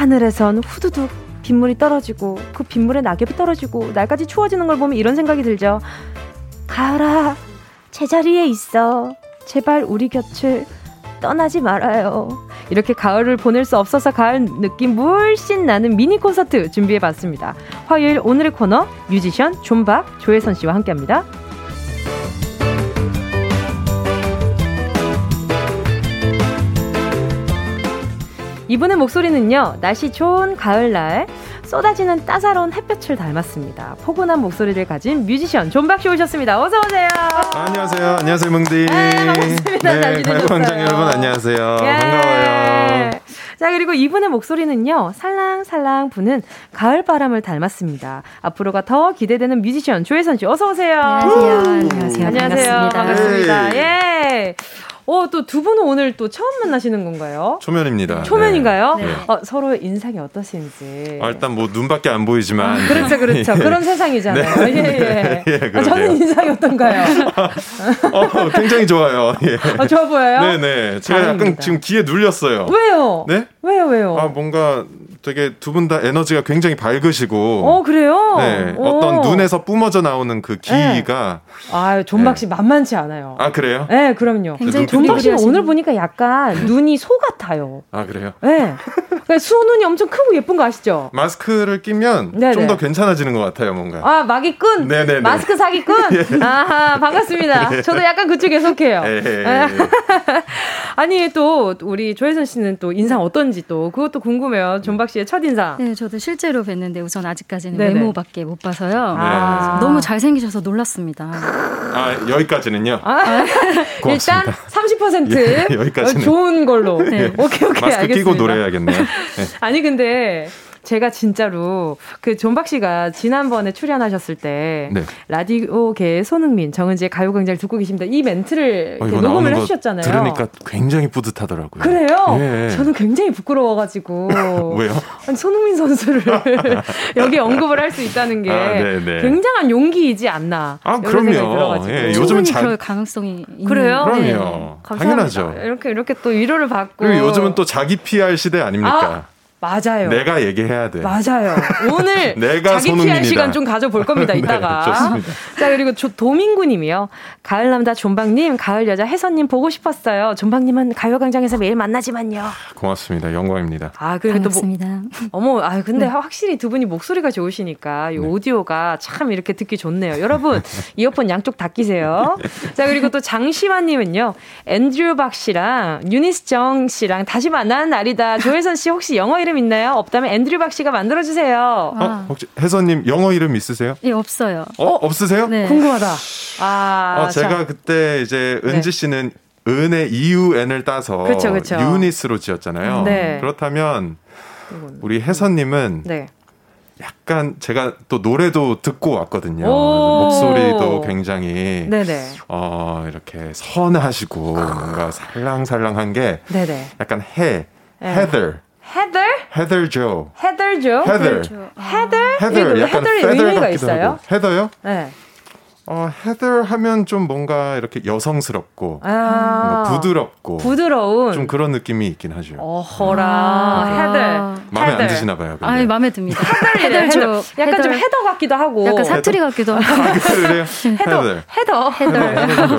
하늘에선 후두둑 빗물이 떨어지고 그 빗물에 낙엽이 떨어지고 날까지 추워지는 걸 보면 이런 생각이 들죠. 가을아, 제자리에 있어. 제발 우리 곁을 떠나지 말아요. 이렇게 가을을 보낼 수 없어서 가을 느낌 물씬 나는 미니 콘서트 준비해 봤습니다. 화요일 오늘의 코너 뮤지션 존박 조혜선 씨와 함께 합니다. 이분의 목소리는요, 날씨 좋은 가을날 쏟아지는 따사로운 햇볕을 닮았습니다. 포근한 목소리를 가진 뮤지션 존박 씨 오셨습니다. 어서 오세요. 아, 안녕하세요. 안녕하세요, 응디. 네, 반갑습니다. 네, 가요광장 여러분 안녕하세요. 예. 반가워요. 자, 그리고 이분의 목소리는요, 살랑살랑 부는 가을 바람을 닮았습니다. 앞으로가 더 기대되는 뮤지션 조혜선 씨, 어서 오세요. 안녕하세요. 안녕하세요. 안녕하세요. 반갑습니다. 반갑습니다. 예. 어, 또 두 분은 오늘 또 처음 만나시는 건가요? 초면입니다. 초면인가요? 네. 어, 서로 인상이 어떠신지. 아, 일단 뭐 눈밖에 안 보이지만. 아, 그렇죠, 그렇죠. 예. 그런 세상이잖아요. 네. 예, 예. 예 아, 저는 인상이 어떤가요? 어, 굉장히 좋아요. 예. 아, 좋아 보여요? 네네. 제가 다행입니다. 약간 지금 귀에 눌렸어요. 왜요? 네? 왜요, 왜요? 아, 뭔가 되게 두 분 다 에너지가 굉장히 밝으시고. 어, 그래요? 네. 오. 어떤 눈에서 뿜어져 나오는 그 기가. 네. 아, 존박 씨 네. 만만치 않아요. 아, 그래요? 네, 그럼요. 굉장히 존박 씨는 오늘 보니까 약간 눈이 소 같아요. 아, 그래요? 네. 그러니까 소 눈이 엄청 크고 예쁜 거 아시죠? 마스크를 끼면 좀 더 괜찮아지는 것 같아요, 뭔가. 아, 마기꾼? 네네. 마스크 사기꾼? 예. 아하, 반갑습니다. 예. 저도 약간 그쪽에 속해요. 예, 예, 예. 아니, 또, 우리 조혜선 씨는 또 인상 어떤지 또, 그것도 궁금해요. 존박 씨의 첫인상. 네, 저도 실제로 뵀는데 우선 아직까지는 네네. 외모밖에 못 봐서요. 아. 너무 잘생기셔서 놀랐습니다. 아, 여기까지는요? 아, 일단 30% 예, 여기까지는. 좋은 걸로. 네. 오케이, 오케이. 마스크 알겠습니다. 끼고 노래해야겠네요. 네. 아니, 근데 제가 진짜로 그 존박 씨가 지난번에 출연하셨을 때 네. 라디오계 손흥민 정은지의 가요광장을 듣고 계십니다. 이 멘트를 어, 녹음을 해주셨잖아요. 들으니까 굉장히 뿌듯하더라고요. 그래요? 예. 저는 굉장히 부끄러워가지고 왜요? 아니, 손흥민 선수를 여기 언급을 할 수 있다는 게 아, 네, 네. 굉장한 용기이지 않나. 아 그럼요. 예, 요즘은 잘 그럴 가능성이 그래요? 그럼요. 네. 당연하죠. 이렇게 이렇게 또 위로를 받고 그리고 요즘은 또 자기 PR 시대 아닙니까? 아, 맞아요. 내가 얘기해야 돼. 맞아요. 오늘 내가 자기 손흥민이다. PR 시간 좀 가져볼 겁니다. 네, 이따가. 네, 좋습니다. 자 그리고 조, 도민구님이요. 가을 남자 존박님, 가을 여자 혜선님 보고 싶었어요. 존박님은 가요광장에서 매일 만나지만요. 고맙습니다. 영광입니다. 아 그리고 반갑습니다. 또 뭐, 어머, 아 근데 네. 확실히 두 분이 목소리가 좋으시니까 이 네. 오디오가 참 이렇게 듣기 좋네요. 여러분 이어폰 양쪽 다 끼세요. 자 그리고 또 장시환님은요. 앤드류 박 씨랑 유니스 정 씨랑 다시 만나는 날이다. 조혜선 씨 혹시 영어 이름 이름 있나요? 없다면 앤드류 박 씨가 만들어 주세요. 어, 혹시 혜선 님 영어 이름 있으세요? 예, 없어요. 어, 어? 없으세요? 네. 궁금하다. 아, 어, 제가 자. 그때 이제 네. 은지 씨는 은의 이유N을 따서 그쵸, 그쵸. 유니스로 지었잖아요. 네. 그렇다면 우리 혜선 님은 네. 약간 제가 또 노래도 듣고 왔거든요. 목소리도 굉장히 네네. 어 이렇게 선하시고 뭔가 살랑살랑한 게 네네. 약간 해 헤더 헤더 헤더 조 헤더 조 헤더 헤더 헤더 약간 헤더의 의미가 있어요? 헤더요? 네. 어, 헤더 하면 좀 뭔가 이렇게 여성스럽고 아~ 부드럽고 부드러운 좀 그런 느낌이 있긴 하죠. 어허라 아~ 헤더 마음에 헤더. 안 드시나 봐요. 근데. 아니 마음에 듭니다. 헤더 헤더 약간 헤더. 좀 헤더 같기도 하고 약간 사투리 같기도 하고. 아, 그래요? 헤더 헤더 헤더 헤더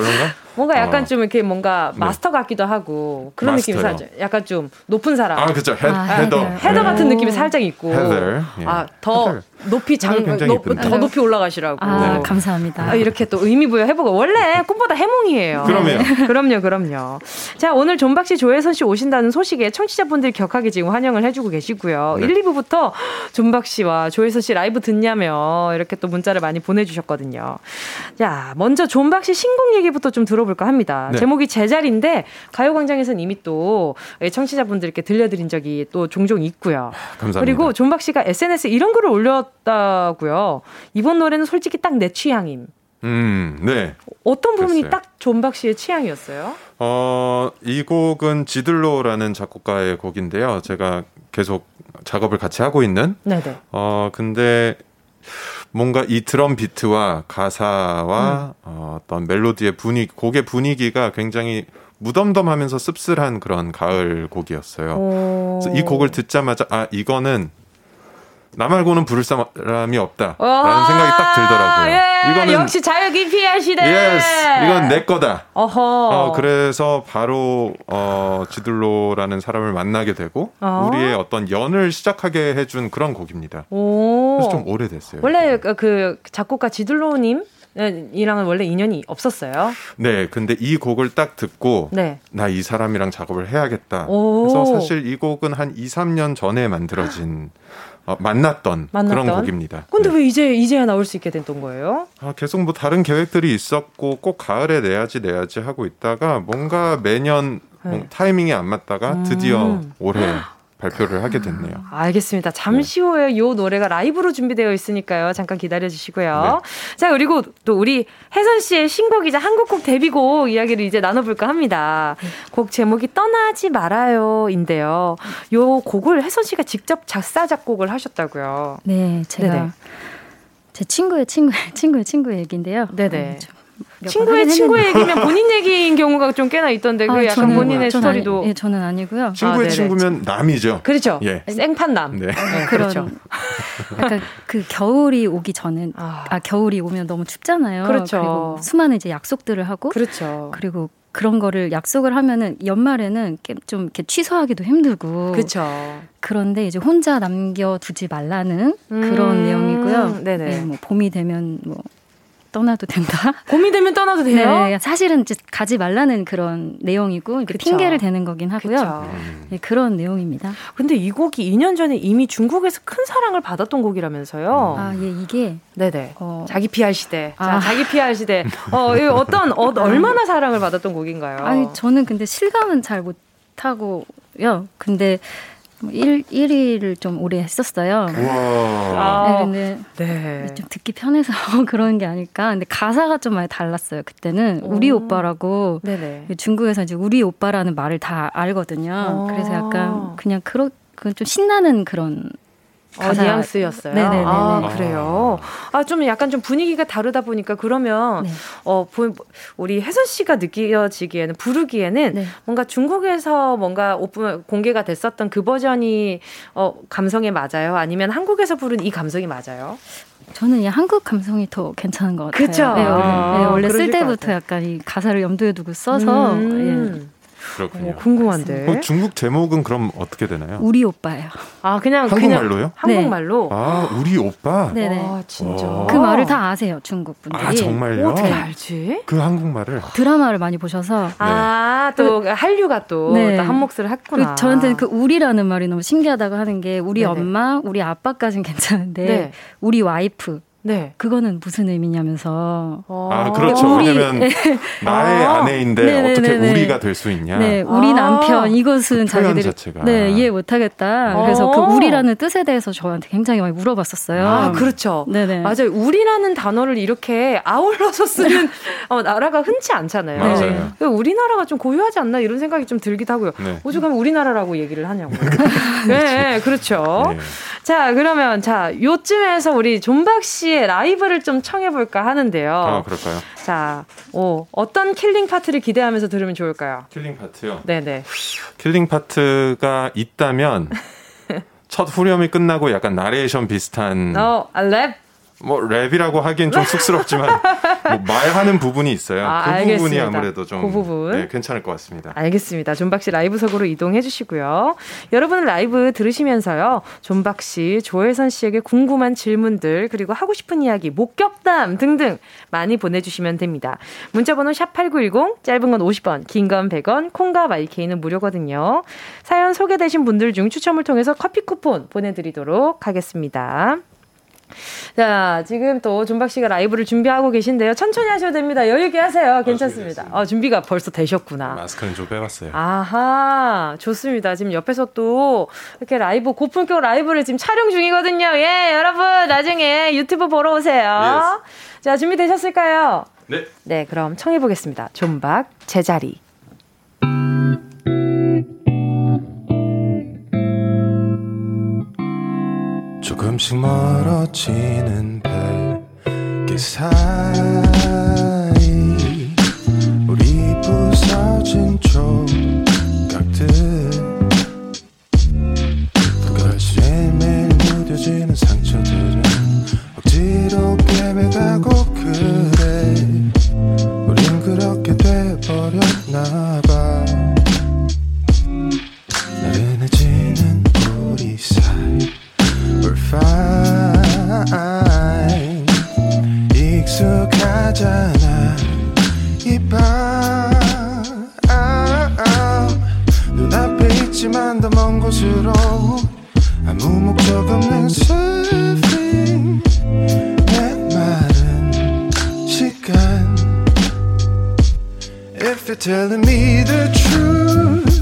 뭔가 약간 어. 좀 이렇게 뭔가 네. 마스터 같기도 하고 그런 마스터요. 느낌이 살짝 약간 좀 높은 사람. 아 그렇죠. 헤, 아, 헤더. 헤더 같은 느낌이 살짝 있고. 헤더. 예. 아, 더 높이 장, 높, 더 높이 올라가시라고. 아, 네. 감사합니다. 아, 이렇게 또 의미 부여 해보고 원래 꿈보다 해몽이에요. 그럼요. 그럼요, 그럼요. 자 오늘 존박 씨, 조혜선 씨 오신다는 소식에 청취자분들이 격하게 지금 환영을 해주고 계시고요. 네. 1, 2부부터 존박 씨와 조혜선 씨 라이브 듣냐며 이렇게 또 문자를 많이 보내주셨거든요. 자 먼저 존박 씨 신곡 얘기부터 좀 들어볼 까 합니다. 네. 제목이 제자리인데 가요광장에서는 이미 또 청취자분들께 들려드린 적이 또 종종 있고요. 감사합니다. 그리고 존박 씨가 SNS에 이런 글을 올렸 하셨다고요. 이번 노래는 솔직히 딱 내 취향임. 음, 네. 어떤 부분이 글쎄요. 딱 존박 씨의 취향이었어요? 어, 이 곡은 지들로라는 작곡가의 곡인데요. 제가 계속 작업을 같이 하고 있는. 네네. 어, 근데 뭔가 이 드럼 비트와 가사와 음. 어, 어떤 멜로디의 분위기, 곡의 분위기가 굉장히 무덤덤하면서 씁쓸한 그런 가을 곡이었어요. 그래서 이 곡을 듣자마자 아 이거는 나 말고는 부를 사람이 없다라는 생각이 딱 들더라고요. 예, 이거는 역시 자유 기피하시네. Yes, 이건 내 거다. 어허. 어, 그래서 바로 어, 지들로라는 사람을 만나게 되고 어? 우리의 어떤 연을 시작하게 해준 그런 곡입니다. 오. 그래서 좀 오래됐어요. 원래 그, 그 작곡가 지들로님 이랑은 원래 인연이 없었어요. 네, 근데 이 곡을 딱 듣고 네. 나 이 사람이랑 작업을 해야겠다. 오. 그래서 사실 이 곡은 한 2, 3년 전에 만들어진 어, 만났던, 만났던, 그런 곡입니다. 근데 네. 왜 이제 이제야 나올 수 있게 됐던 거예요? 아, 계속 뭐 다른 계획들이 있었고 꼭 가을에 내야지 내야지 하고 있다가 뭔가 매년 네. 뭐 타이밍이 안 맞다가 드디어 음. 올해 발표를 하게 됐네요. 알겠습니다. 잠시 네. 후에 이 노래가 라이브로 준비되어 있으니까요. 잠깐 기다려 주시고요. 네. 자, 그리고 또 우리 혜선 씨의 신곡이자 한국곡 데뷔곡 이야기를 이제 나눠 볼까 합니다. 곡 제목이 떠나지 말아요인데요. 이 곡을 혜선 씨가 직접 작사, 작곡을 하셨다고요. 네, 제가 네네. 제 친구의 친구의 친구의 친구의 얘기인데요. 네네. 음, 친구의 친구의 얘기면 본인 얘기인 경우가 좀 꽤나 있던데 그 아, 약간 저는, 본인의 저는 스토리도 아니, 예, 저는 아니고요. 친구의 아, 친구면 남이죠. 그렇죠. 예. 생판 남. 네. 네. 그렇죠. 약간 그 겨울이 오기 전은 아. 아. 겨울이 오면 너무 춥잖아요. 그렇죠. 그리고 수많은 이제 약속들을 하고 그렇죠. 그리고 그런 거를 약속을 하면은 연말에는 좀 이렇게 취소하기도 힘들고 그렇죠. 그런데 이제 혼자 남겨두지 말라는 음, 그런 내용이고요. 네네. 네, 뭐 봄이 되면 뭐 떠나도 된다. 봄이 되면 떠나도 돼요? 네, 사실은 이제 가지 말라는 그런 내용이고 핑계를 대는 거긴 하고요. 네, 그런 내용입니다. 근데 이 곡이 2년 전에 이미 중국에서 큰 사랑을 받았던 곡이라면서요? 아, 예, 이게 네네. 어... 자기 PR 시대. 아. 자, 자기 PR 시대. 어, 어떤 어, 얼마나 사랑을 받았던 곡인가요? 아니, 저는 근데 실감은 잘 못 하고요. 근데 1, 1위를 좀 오래 했었어요. 와. 네, 근데 네. 좀 듣기 편해서 그런 게 아닐까. 근데 가사가 좀 많이 달랐어요. 그때는 오. 우리 오빠라고 네네. 중국에서 이제 우리 오빠라는 말을 다 알거든요. 오. 그래서 약간 그냥 그런 좀 신나는 그런 어, 뉘앙스였어요. 네네네. 아, 그래요. 아, 좀 약간 좀 분위기가 다르다 보니까 그러면, 네. 어, 우리 혜선 씨가 느껴지기에는, 부르기에는 네. 뭔가 중국에서 뭔가 오픈, 공개가 됐었던 그 버전이, 어, 감성에 맞아요? 아니면 한국에서 부른 이 감성이 맞아요? 저는 이 한국 감성이 더 괜찮은 것 같아요. 그렇죠. 네, 아, 네, 원래 쓸 때부터 약간 이 가사를 염두에 두고 써서, 음. 예. 그렇군요. 어, 궁금한데. 그 중국 제목은 그럼 어떻게 되나요? 우리 오빠예요. 아 그냥 한국말로요? 그냥 한국말로. 네. 아 우리 오빠. 네네. 와, 진짜. 그 말을 다 아세요 중국 분들이. 아 정말요? 어떻게 알지? 그 한국말을 드라마를 많이 보셔서. 네. 아또 그, 한류가 또, 네. 한 몫을 했구나. 저한테는 그 우리라는 말이 너무 신기하다고 하는 게 우리 네네. 엄마, 우리 아빠까진 괜찮은데 네. 우리 와이프. 네. 그거는 무슨 의미냐면서. 아, 그렇죠. 우리, 왜냐면 나의 아, 아내인데 네네네네. 어떻게 우리가 될 수 있냐. 네, 우리 아, 남편 이것은 그 자기들이 자체가. 네, 이해 못 하겠다. 그래서 그 어. 우리라는 뜻에 대해서 저한테 굉장히 많이 물어봤었어요. 아, 그렇죠. 네네. 맞아요. 우리라는 단어를 이렇게 아울러서 쓰는 어, 나라가 흔치 않잖아요. 맞아요. 네. 우리나라가 좀 고유하지 않나 이런 생각이 좀 들기도 하고요. 네. 오죽하면 우리나라라고 얘기를 하냐고요. 네, 그렇죠. 네. 자, 그러면 자, 요쯤에서 우리 존박 씨의 라이브를 좀 청해볼까 하는데요. 아, 그럴까요? 자, 오, 어떤 killing part를 기대하면서 들으면 좋을까요? killing part요? 네네. killing part가 있다면 첫 후렴이 끝나고 약간 나레이션 비슷한. 어, 랩? 뭐 랩이라고 하기엔 좀 쑥스럽지만 뭐 말하는 부분이 있어요. 아, 그 알겠습니다. 부분이 아무래도 좀 그 부분. 네, 괜찮을 것 같습니다. 알겠습니다. 존박 씨 라이브석으로 이동해 주시고요. 여러분 라이브 들으시면서요. 존박 씨, 조혜선 씨에게 궁금한 질문들 그리고 하고 싶은 이야기, 목격담 등등 많이 보내주시면 됩니다. 문자번호 샵 #8910 짧은 건 50원, 긴 건 100원, 콩과 마이케이는 무료거든요. 사연 소개되신 분들 중 추첨을 통해서 커피 쿠폰 보내드리도록 하겠습니다. 자, 지금 또 존박 씨가 라이브를 준비하고 계신데요. 천천히 하셔도 됩니다. 여유 있게 하세요. 괜찮습니다. 아, 준비가 벌써 되셨구나. 마스크는 좀 빼봤어요. 아하, 좋습니다. 지금 옆에서 또 이렇게 라이브, 고품격 라이브를 지금 촬영 중이거든요. 예, 여러분, 나중에 유튜브 보러 오세요. Yes. 자, 준비되셨을까요? 네. 네, 그럼 청해보겠습니다. 존박, 제자리. 조금씩 멀어지는 별길 사이. 우리 부서진 조각들. 그것이 매일 무뎌지는 상처들은 억지로 깨매가고 그래. 우린 그렇게 돼버렸나봐 곳으로 아무 목적 없는 surfing 내 말은 시간 If you're telling me the truth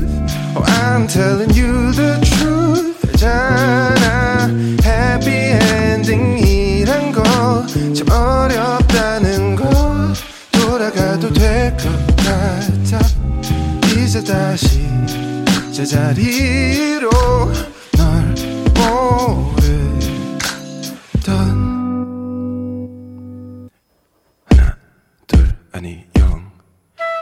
Oh I'm telling you the truth 알잖아 해피 엔딩이란 거참 어렵다는 거 돌아가도 될 것 같아 이제 다시 제자리로 널 모르던 하나 둘 아니 영.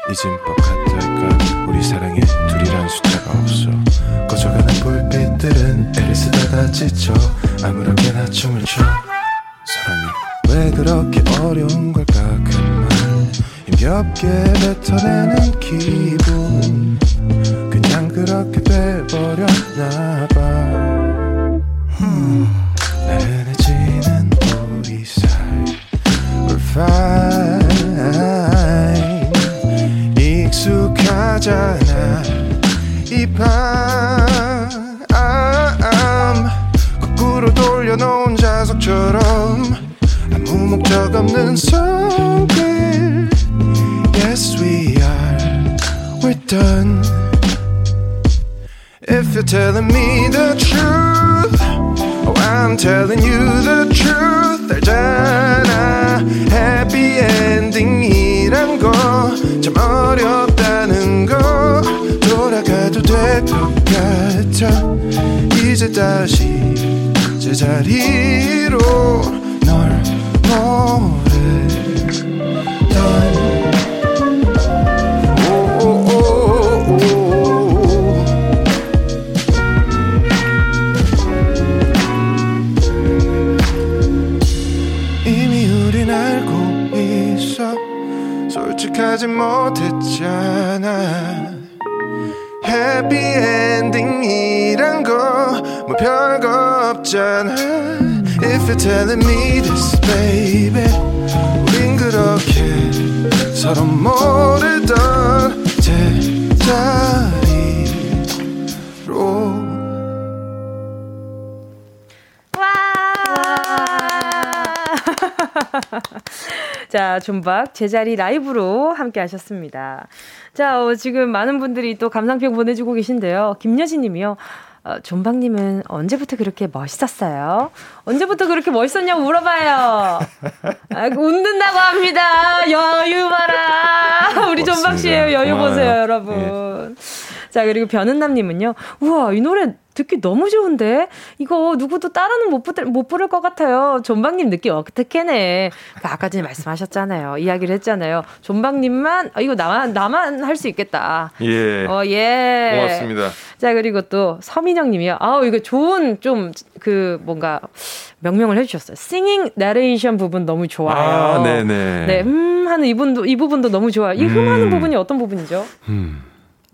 잊은 법 같달까 우리 사랑에 둘이란 숫자가 없어. 꺼져가는 불빛들은 애를 쓰다가 지쳐. 아무렇게나 춤을 춰. 사랑이 왜 그렇게 어려운 걸까 그말. 힘겹게 뱉어내는 기분 그렇게 돼버렸나봐. 나른해지는 우리 사이 We're fine. 익숙하잖아. 이밤 거꾸로 돌려놓은 자석처럼 아무 목적 없는 손길 Yes we are. We're done you're telling me the truth Oh I'm telling you the truth 알잖아 Happy ending이란 거 참 어렵다는 거 돌아가도 될 것 같아 이제 다시 제자리로 널 모르 솔직하지 못했잖아. 해피엔딩이란 거뭐 별거 없잖아. If you're telling me this baby 우린 그렇게 서로 모르던 제자 자, 존박 제자리 라이브로 함께 하셨습니다. 자, 어, 지금 많은 분들이 또 감상평 보내주고 계신데요. 김여진 님이요. 어, 존박님은 언제부터 그렇게 멋있었어요? 언제부터 그렇게 멋있었냐고 물어봐요. 아, 웃는다고 합니다. 여유 봐라. 우리 존박 씨예요. 여유 보세요, 여러분. 예. 자, 그리고 변은남님은요. 우와, 이 노래 듣기 너무 좋은데? 이거 누구도 따라는 못, 부를, 못 부를 것 같아요. 존박님 느낌 어떻게네. 그 아까 전에 말씀하셨잖아요. 이야기를 했잖아요. 존박님만, 아, 이거 나만, 나만 할 수 있겠다. 예. 어, 예. 고맙습니다. 자, 그리고 또 서민영 님이요. 아우, 이거 좋은 좀 그 뭔가 명명을 해주셨어요. 싱잉 나레이션 부분 너무 좋아요. 아, 네네. 네, 음 하는 이 부분도, 이 부분도 너무 좋아요. 이음 하는 부분이 어떤 부분이죠? 음.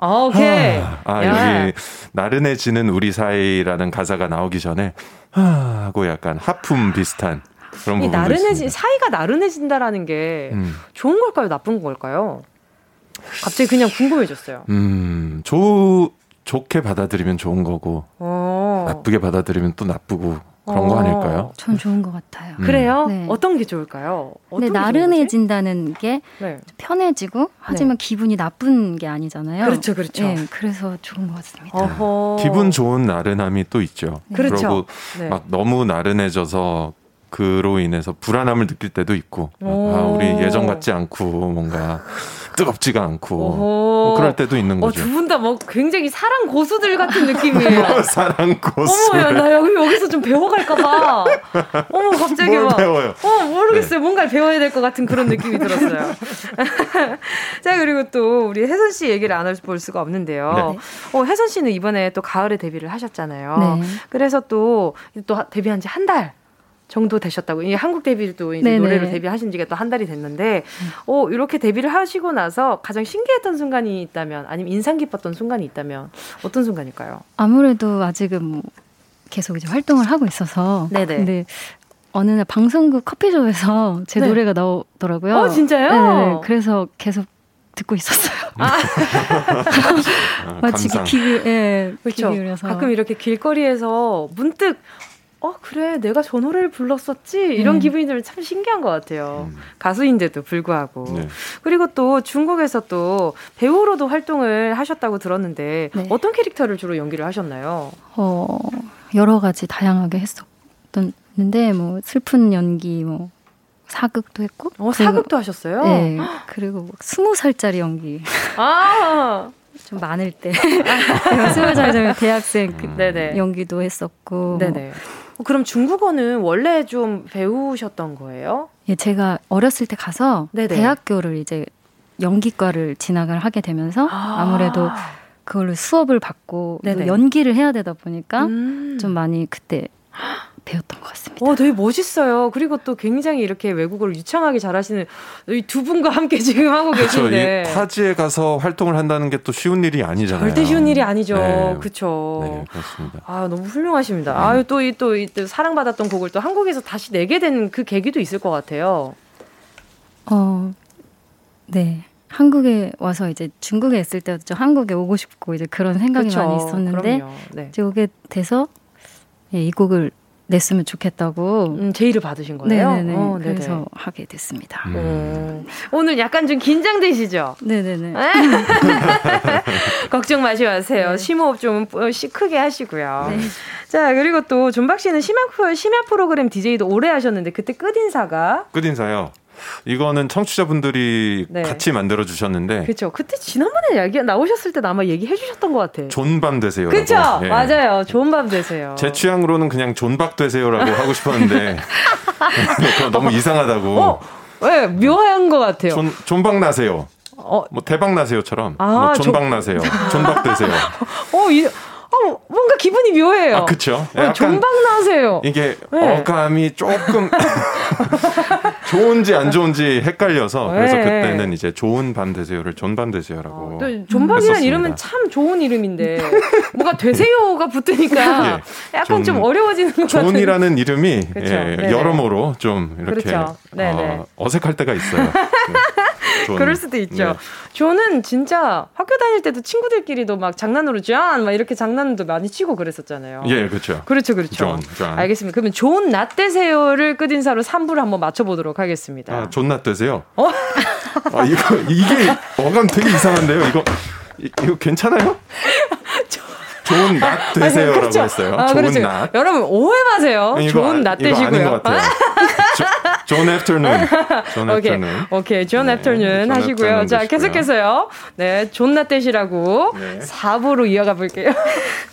아, 오케이. 아, 야. 여기 나른해지는 우리 사이라는 가사가 나오기 전에 하고 약간 하품 비슷한 그런 부분. 나른해지 사이가 나른해진다라는 게 음. 좋은 걸까요, 나쁜 걸까요? 갑자기 그냥 궁금해졌어요. 음, 좋 좋게 받아들이면 좋은 거고 어. 나쁘게 받아들이면 또 나쁘고 그런 어. 거 아닐까요? 전 좋은 것 같아요. 음. 그래요? 네. 어떤 게 좋을까요? 근데 나른해진다는 게 네. 편해지고 하지만 네. 기분이 나쁜 게 아니잖아요. 그렇죠, 그렇죠. 네, 그래서 좋은 것 같습니다. 어허. 기분 좋은 나른함이 또 있죠. 네. 그렇죠. 그리고 네. 막 너무 나른해져서 그로 인해서 불안함을 느낄 때도 있고 아 우리 예전 같지 않고 뭔가 뜨겁지가 않고 뭐 그럴 때도 있는 어, 거죠. 어, 두분 다 뭐 굉장히 사랑 고수들 같은 느낌이에요. 사랑 고수. 어머, 야, 나 여기 여기서 좀 배워갈까봐. 어머, 갑자기 막. 배워요? 어, 모르겠어요. 네. 뭔가를 배워야 될 것 같은 그런 느낌이 들었어요. 자, 그리고 또 우리 혜선 씨 얘기를 안볼 수가 없는데요. 네. 어, 혜선 씨는 이번에 또 가을에 데뷔를 하셨잖아요. 네. 그래서 또, 또 데뷔한 지 한 달. 정도 되셨다고. 이 한국 데뷔를 또 이제 노래로 데뷔하신 지가 또 한 달이 됐는데, 어, 이렇게 데뷔를 하시고 나서 가장 신기했던 순간이 있다면, 아니면 인상 깊었던 순간이 있다면, 어떤 순간일까요? 아무래도 아직은 뭐 계속 이제 활동을 하고 있어서. 네네. 근데 어느 날 방송국 커피숍에서 제 네. 노래가 나오더라고요. 어, 진짜요? 네. 그래서 계속 듣고 있었어요. 아. 마치 귀, 예, 그렇죠. 가끔 이렇게 길거리에서 문득 어, 그래, 내가 저 노래를 불렀었지? 이런 음. 기분이 들면 참 신기한 것 같아요. 음. 가수인데도 불구하고. 네. 그리고 또 중국에서 또 배우로도 활동을 하셨다고 들었는데, 네. 어떤 캐릭터를 주로 연기를 하셨나요? 어, 여러 가지 다양하게 했었는데, 뭐, 슬픈 연기, 뭐, 사극도 했고. 어, 사극도 하셨어요? 네. 그리고 스무 살짜리 연기. 아! 좀 많을 때. 스무 살짜리 대학생 그 연기도 했었고. 네네. 어, 그럼 중국어는 원래 좀 배우셨던 거예요? 예, 제가 어렸을 때 가서 네네. 대학교를 이제 연기과를 진학을 하게 되면서 아. 무래도 그걸로 수업을 받고 연기를 해야 되다 보니까 음. 좀 많이 그때 배웠던 것 같습니다. 어, 되게 멋있어요. 그리고 또 굉장히 이렇게 외국어를 유창하게 잘하시는 이 두 분과 함께 지금 하고 계신데 타지에 가서 활동을 한다는 게 또 쉬운 일이 아니잖아요. 절대 쉬운 일이 아니죠. 네. 그렇죠. 네, 그렇습니다. 아, 너무 훌륭하십니다. 음. 아유, 또 이 또 이 또 사랑받았던 곡을 또 한국에서 다시 내게 된 그 계기도 있을 것 같아요. 어, 네. 한국에 와서 이제 중국에 있을 때도 한국에 오고 싶고 이제 그런 생각이 그쵸, 많이 있었는데 네. 이제 오게 돼서 예, 이 곡을 냈으면 좋겠다고 음, 제의를 받으신 거예요. 네네네. 어, 그래서 하게 됐습니다. 음. 음. 오늘 약간 좀 긴장되시죠? 네네네. 걱정 마시 마세요. 네. 심호흡 좀 어, 크게 하시고요. 네. 자 그리고 또 존박 씨는 심야, 심야 프로그램 DJ도 오래 하셨는데 그때 끝 인사가 끝 인사요. 이거는 청취자분들이 네. 같이 만들어 주셨는데. 그렇죠. 그때 지난번에 얘기 나오셨을 때 아마 얘기해 주셨던 것 같아. 존밤 되세요. 그렇죠. 예. 맞아요. 좋은 밤 되세요. 제 취향으로는 그냥 존박 되세요라고 하고 싶었는데 너무 이상하다고. 어, 왜 묘한 것 같아요. 존 존박 나세요. 어, 뭐 대박 나세요처럼 아, 뭐 존박 조... 나세요. 존박 되세요. 어, 이 어, 뭔가 기분이 묘해요. 아, 그쵸. 어, 존박 나세요. 이게 네. 어감이 조금 좋은지 안 좋은지 헷갈려서 그래서 네. 그때는 이제 좋은 밤 되세요를 존밤 되세요라고. 어, 존밤이라는 이름은 참 좋은 이름인데 뭐가 되세요가 붙으니까 예, 약간 좀, 좀 어려워지는 것 같아요. 존이라는 이름이 그렇죠. 예, 여러모로 좀 이렇게 그렇죠. 어, 어색할 때가 있어요. 존. 그럴 수도 있죠. 네. 존은 진짜 학교 다닐 때도 친구들끼리도 막 장난으로 존막 이렇게 장난도 많이 치고 그랬었잖아요. 예, 그렇죠. 그렇죠, 그렇죠. 존, 존. 알겠습니다. 그러면 존낮 되세요를 끝인사로 3부를 한번 맞춰보도록 하겠습니다. 아, 존낮 되세요? 어? 아, 이거 이게 어감 되게 이상한데요. 이거 이거 괜찮아요? 좋은 낮 되세요라고 그렇죠. 했어요. 아, 좋은 그렇죠. 낮. 여러분 오해 마세요. 좋은 낮 되시고요. 존 afternoon. 존 afternoon. 오케이. 존 afternoon 하시고요. 자, 계속해서요. 네, 존낮 되시라고 네. 4부로 이어가 볼게요.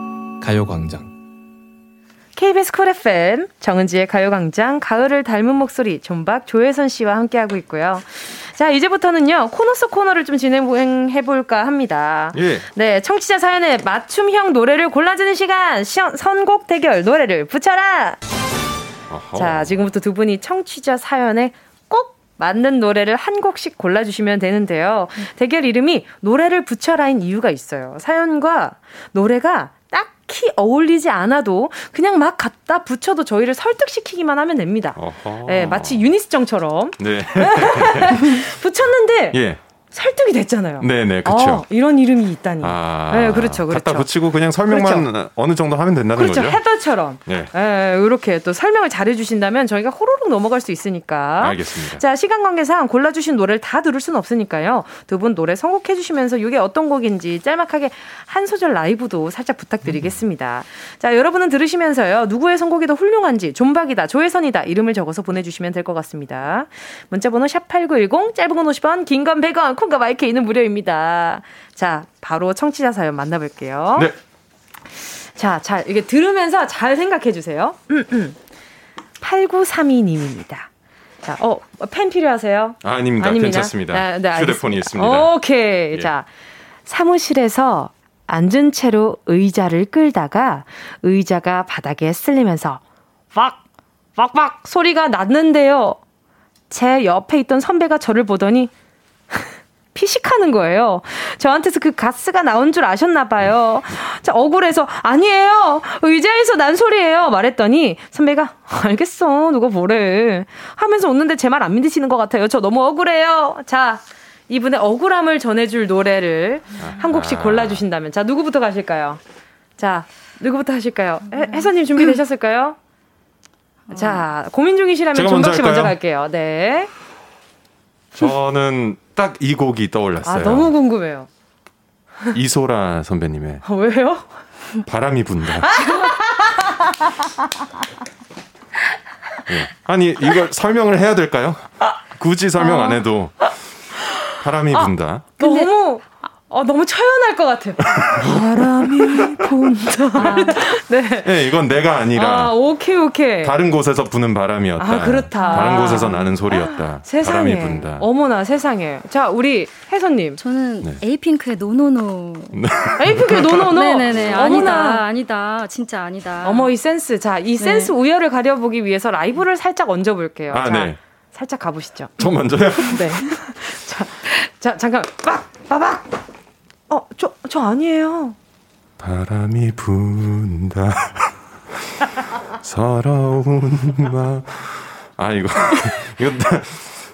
가요광장 KBS 쿨 FM 정은지의 가요광장 가을을 닮은 목소리 존박 조혜선 씨와 함께하고 있고요. 자 이제부터는요 코너 속 코너를 좀 진행해 볼까 합니다. 예. 네 청취자 사연에 맞춤형 노래를 골라주는 시간 시연, 선곡 대결 노래를 붙여라. 어허. 자 지금부터 두 분이 청취자 사연에 꼭 맞는 노래를 한 곡씩 골라주시면 되는데요. 대결 이름이 노래를 붙여라인 이유가 있어요. 사연과 노래가 딱히 어울리지 않아도 그냥 막 갖다 붙여도 저희를 설득시키기만 하면 됩니다. 네, 마치 유니스정처럼. 네. 붙였는데 예. 설득이 됐잖아요. 네네, 그렇죠. 어, 이런 이름이 있다니. 아, 네, 그렇죠, 그렇죠. 갖다 붙이고 그냥 설명만 그렇죠. 어느 정도 하면 된다는 그렇죠, 거죠. 그렇죠, 헤더처럼. 네. 네, 이렇게 또 설명을 잘해주신다면 저희가 호로록 넘어갈 수 있으니까. 알겠습니다. 자, 시간 관계상 골라주신 노래를 다 들을 수는 없으니까요. 두 분 노래 선곡해주시면서 이게 어떤 곡인지 짤막하게 한 소절 라이브도 살짝 부탁드리겠습니다. 음. 자, 여러분은 들으시면서요. 누구의 선곡이 더 훌륭한지, 존박이다, 조혜선이다, 이름을 적어서 보내주시면 될 것 같습니다. 문자번호 샵 8910, 짧은 건 50원, 긴 건 100원, 콩과 마이크이는 무료입니다. 자, 바로 청취자 사연 만나볼게요. 네. 자, 자, 이게 들으면서 잘 생각해 주세요. 8932님입니다. 자, 어, 펜 필요하세요? 아, 닙니다 아닙니다. 괜찮습니다. 아, 네, 휴대폰이 있습니다. 오케이. 예. 자, 사무실에서 앉은 채로 의자를 끌다가 의자가 바닥에 쓸리면서 왁, 왁, 왁 소리가 났는데요. 제 옆에 있던 선배가 저를 보더니 피식하는 거예요. 저한테서 그 가스가 나온 줄 아셨나 봐요. 자, 억울해서 아니에요. 의자에서 난 소리예요. 말했더니 선배가 알겠어. 누가 뭐래. 하면서 웃는데 제 말 안 믿으시는 것 같아요. 저 너무 억울해요. 자, 이분의 억울함을 전해줄 노래를 한 곡씩 골라주신다면. 자, 누구부터 가실까요? 자, 누구부터 하실까요? 해, 혜선님 준비되셨을까요? 자, 고민 중이시라면 존박 씨 먼저 갈게요. 네. 저는 딱 이 곡이 떠올랐어요. 아, 너무 궁금해요. 이소라 선배님의. 아, 왜요? 바람이 분다. 네. 아니, 이걸 설명을 해야 될까요? 굳이 설명 안 해도 바람이 아, 분다. 너무 어, 너무 처연할 것 같아요. 바람이 분다. 네. 네, 이건 내가 아니라. 아, 오케이, 오케이. 다른 곳에서 부는 바람이었다. 아, 그렇다. 다른 곳에서 나는 소리였다. 아, 세상에. 바람이 분다. 어머나, 세상에. 자, 우리 혜선님. 저는 네. 에이핑크의 NoNoNo. 네. 에이핑크의 NoNoNo? 네네네. 아니다, 아니다. 진짜 아니다. 어머, 이 센스. 자, 이 네. 센스 우열을 가려보기 위해서 라이브를 살짝 얹어볼게요. 아, 자, 네. 살짝 가보시죠. 저 먼저요? 네. 자, 자, 잠깐. 빡! 빠박! 어, 저, 저 아니에요. 바람이 분다. 서러운 마. 아 이거 이거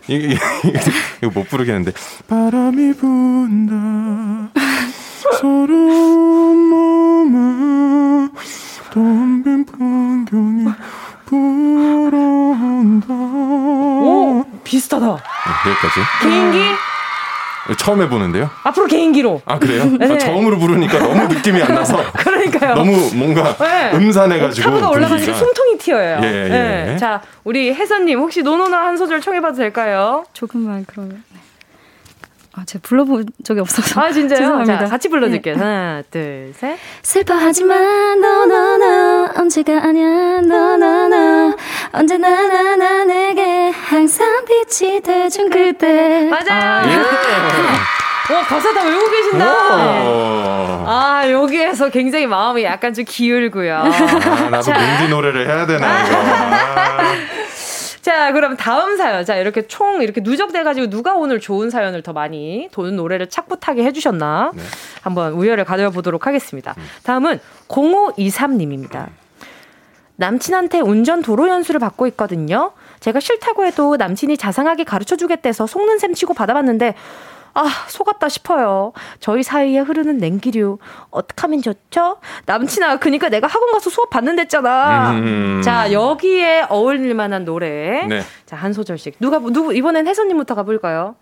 이거, 이거, 이거 못 부르겠는데. 바람이 분다. 서러운 마음에 덤빈 풍경이 불어온다. 오 비슷하다. 네, 여기까지. 개인기? 처음 해보는데요. 앞으로 개인기로. 아 그래요? 네. 아, 처음으로 부르니까 너무 느낌이 안 나서. 그러니까요. 너무 뭔가 네. 음산해가지고. 차가 올라가니까 숨통이 튀어요. 예, 예. 네. 자 우리 혜선님 혹시 노노나 한 소절 청해봐도 될까요? 조금만 그러면. 아, 제가 불러본 적이 없어서. 아, 진짜요? 죄송합니다. 자, 같이 불러줄게요. 네. 하나, 둘, 셋. 슬퍼하지 마, 너, 너, 너. 언제가 아냐, 너, 너, 너. 언제나 나, 나, 내게 항상 빛이 돼준 그때. 맞아요. 아, 예. 와, 가사 다 외우고 계신다. 아, 여기에서 굉장히 마음이 약간 좀 기울고요. 아, 나도 민디 노래를 해야 되나, 이거. 아. 자, 그럼 다음 사연. 자, 이렇게 총 이렇게 누적돼가지고 누가 오늘 좋은 사연을 더 많이 도는 노래를 착붙하게 해주셨나? 네. 한번 우열을 가져보도록 하겠습니다. 음. 다음은 0523님입니다. 남친한테 운전 도로 연수를 받고 있거든요. 제가 싫다고 해도 남친이 자상하게 가르쳐 주겠대서 속는 셈 치고 받아봤는데 아, 속았다 싶어요. 저희 사이에 흐르는 냉기류. 어떡하면 좋죠? 남친아, 그니까 내가 학원 가서 수업 받는댔잖아. 음. 자, 여기에 어울릴 만한 노래. 네. 자, 한 소절씩. 누가, 누구, 이번엔 혜선님부터 가볼까요?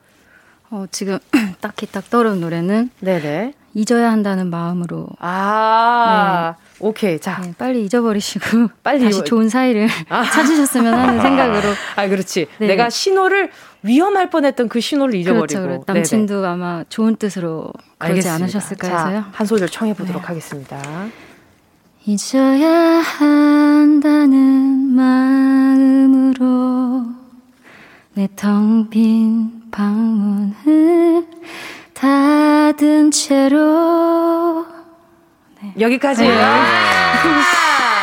어, 지금 딱히 딱 떠오르는 노래는. 네네. 잊어야 한다는 마음으로. 아. 네. 오케이. 자. 네, 빨리 잊어버리시고 빨리 다시 좋은 사이를 아. 찾으셨으면 하는 생각으로. 아, 그렇지. 네. 내가 신호를 위험할 뻔했던 그 신호를 잊어버리고. 그렇죠, 그렇죠. 남친도 네네. 아마 좋은 뜻으로 그러지 알겠습니다. 않으셨을까 해서요. 자, 한 소절 청해 보도록 네. 하겠습니다. 잊어야 한다는 마음으로 내 텅 빈 방문을 닫은 채로 네. 여기까지예요.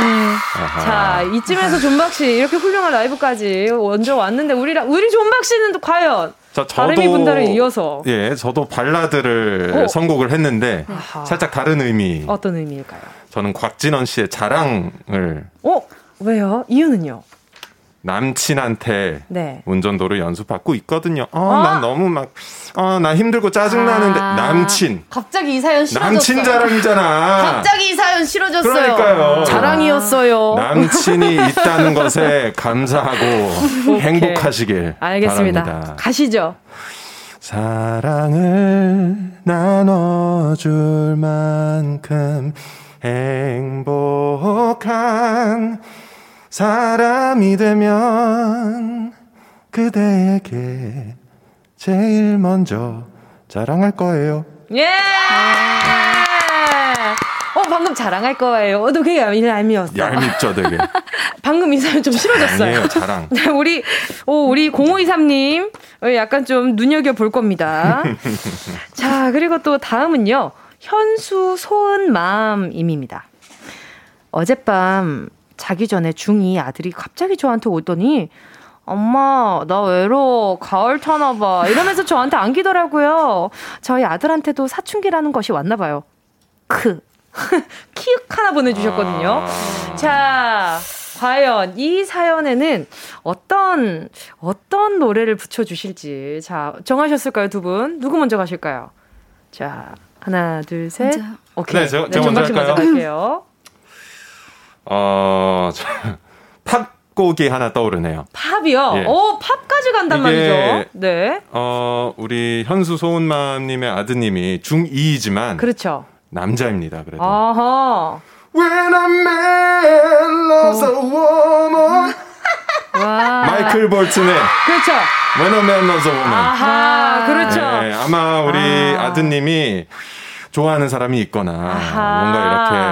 네. 자, 이쯤에서 존박 씨 이렇게 훌륭한 라이브까지 먼저 왔는데 우리 우리 존박 씨는 또 과연 자, 저도 다른 분들을 이어서 예, 저도 발라드를 오. 선곡을 했는데 아하. 살짝 다른 의미. 어떤 의미일까요? 저는 곽진언 씨의 자랑을. 어, 왜요? 이유는요? 남친한테 네. 운전도를 연습받고 있거든요. 어, 아? 난 너무 막, 어, 나 힘들고 짜증나는데, 아~ 남친. 갑자기 이 사연 싫어졌어요. 남친 자랑이잖아. 갑자기 이 사연 싫어졌어요. 그러니까요. 자랑이었어요. 남친이 있다는 것에 감사하고 행복하시길 알겠습니다. 바랍니다. 가시죠. 사랑을 나눠줄 만큼 행복한 사람이 되면 그대에게 제일 먼저 자랑할 거예요. 예! 어, 방금 자랑할 거예요. 어, 너 그게 얄미웠어. 얄밉죠, 되게. 방금 이 사연 좀 싫어졌어요. 아니에요, 자랑. 네, 우리, 오, 우리 0523님, 약간 좀 눈여겨볼 겁니다. 자, 그리고 또 다음은요. 현수 소은맘임입니다. 어젯밤 자기 전에 중2 아들이 갑자기 저한테 오더니 엄마, 나 외로워. 가을 타나 봐. 이러면서 저한테 안기더라고요. 저희 아들한테도 사춘기라는 것이 왔나 봐요. 크. 키읔 하나 보내주셨거든요. 아... 자, 과연 이 사연에는 어떤, 어떤 노래를 붙여주실지. 자, 정하셨을까요, 두 분? 누구 먼저 가실까요? 자, 하나, 둘, 셋. 먼저. 오케이. 네, 제가, 제가 네, 먼저 할까요? 먼저 갈게요. 어, 팝곡이 하나 떠오르네요. 팝이요? 예. 오, 팝까지 간단 말이죠. 네. 어, 우리 현수 소은맘님의 아드님이 중2이지만. 그렇죠. 남자입니다, 그래도. 아하. When a man loves a woman. 와. 마이클 볼튼의. 그렇죠. When a man loves a woman. 아하, 그렇죠. 네, 아마 우리 아. 드님이 좋아하는 사람이 있거나 아하. 뭔가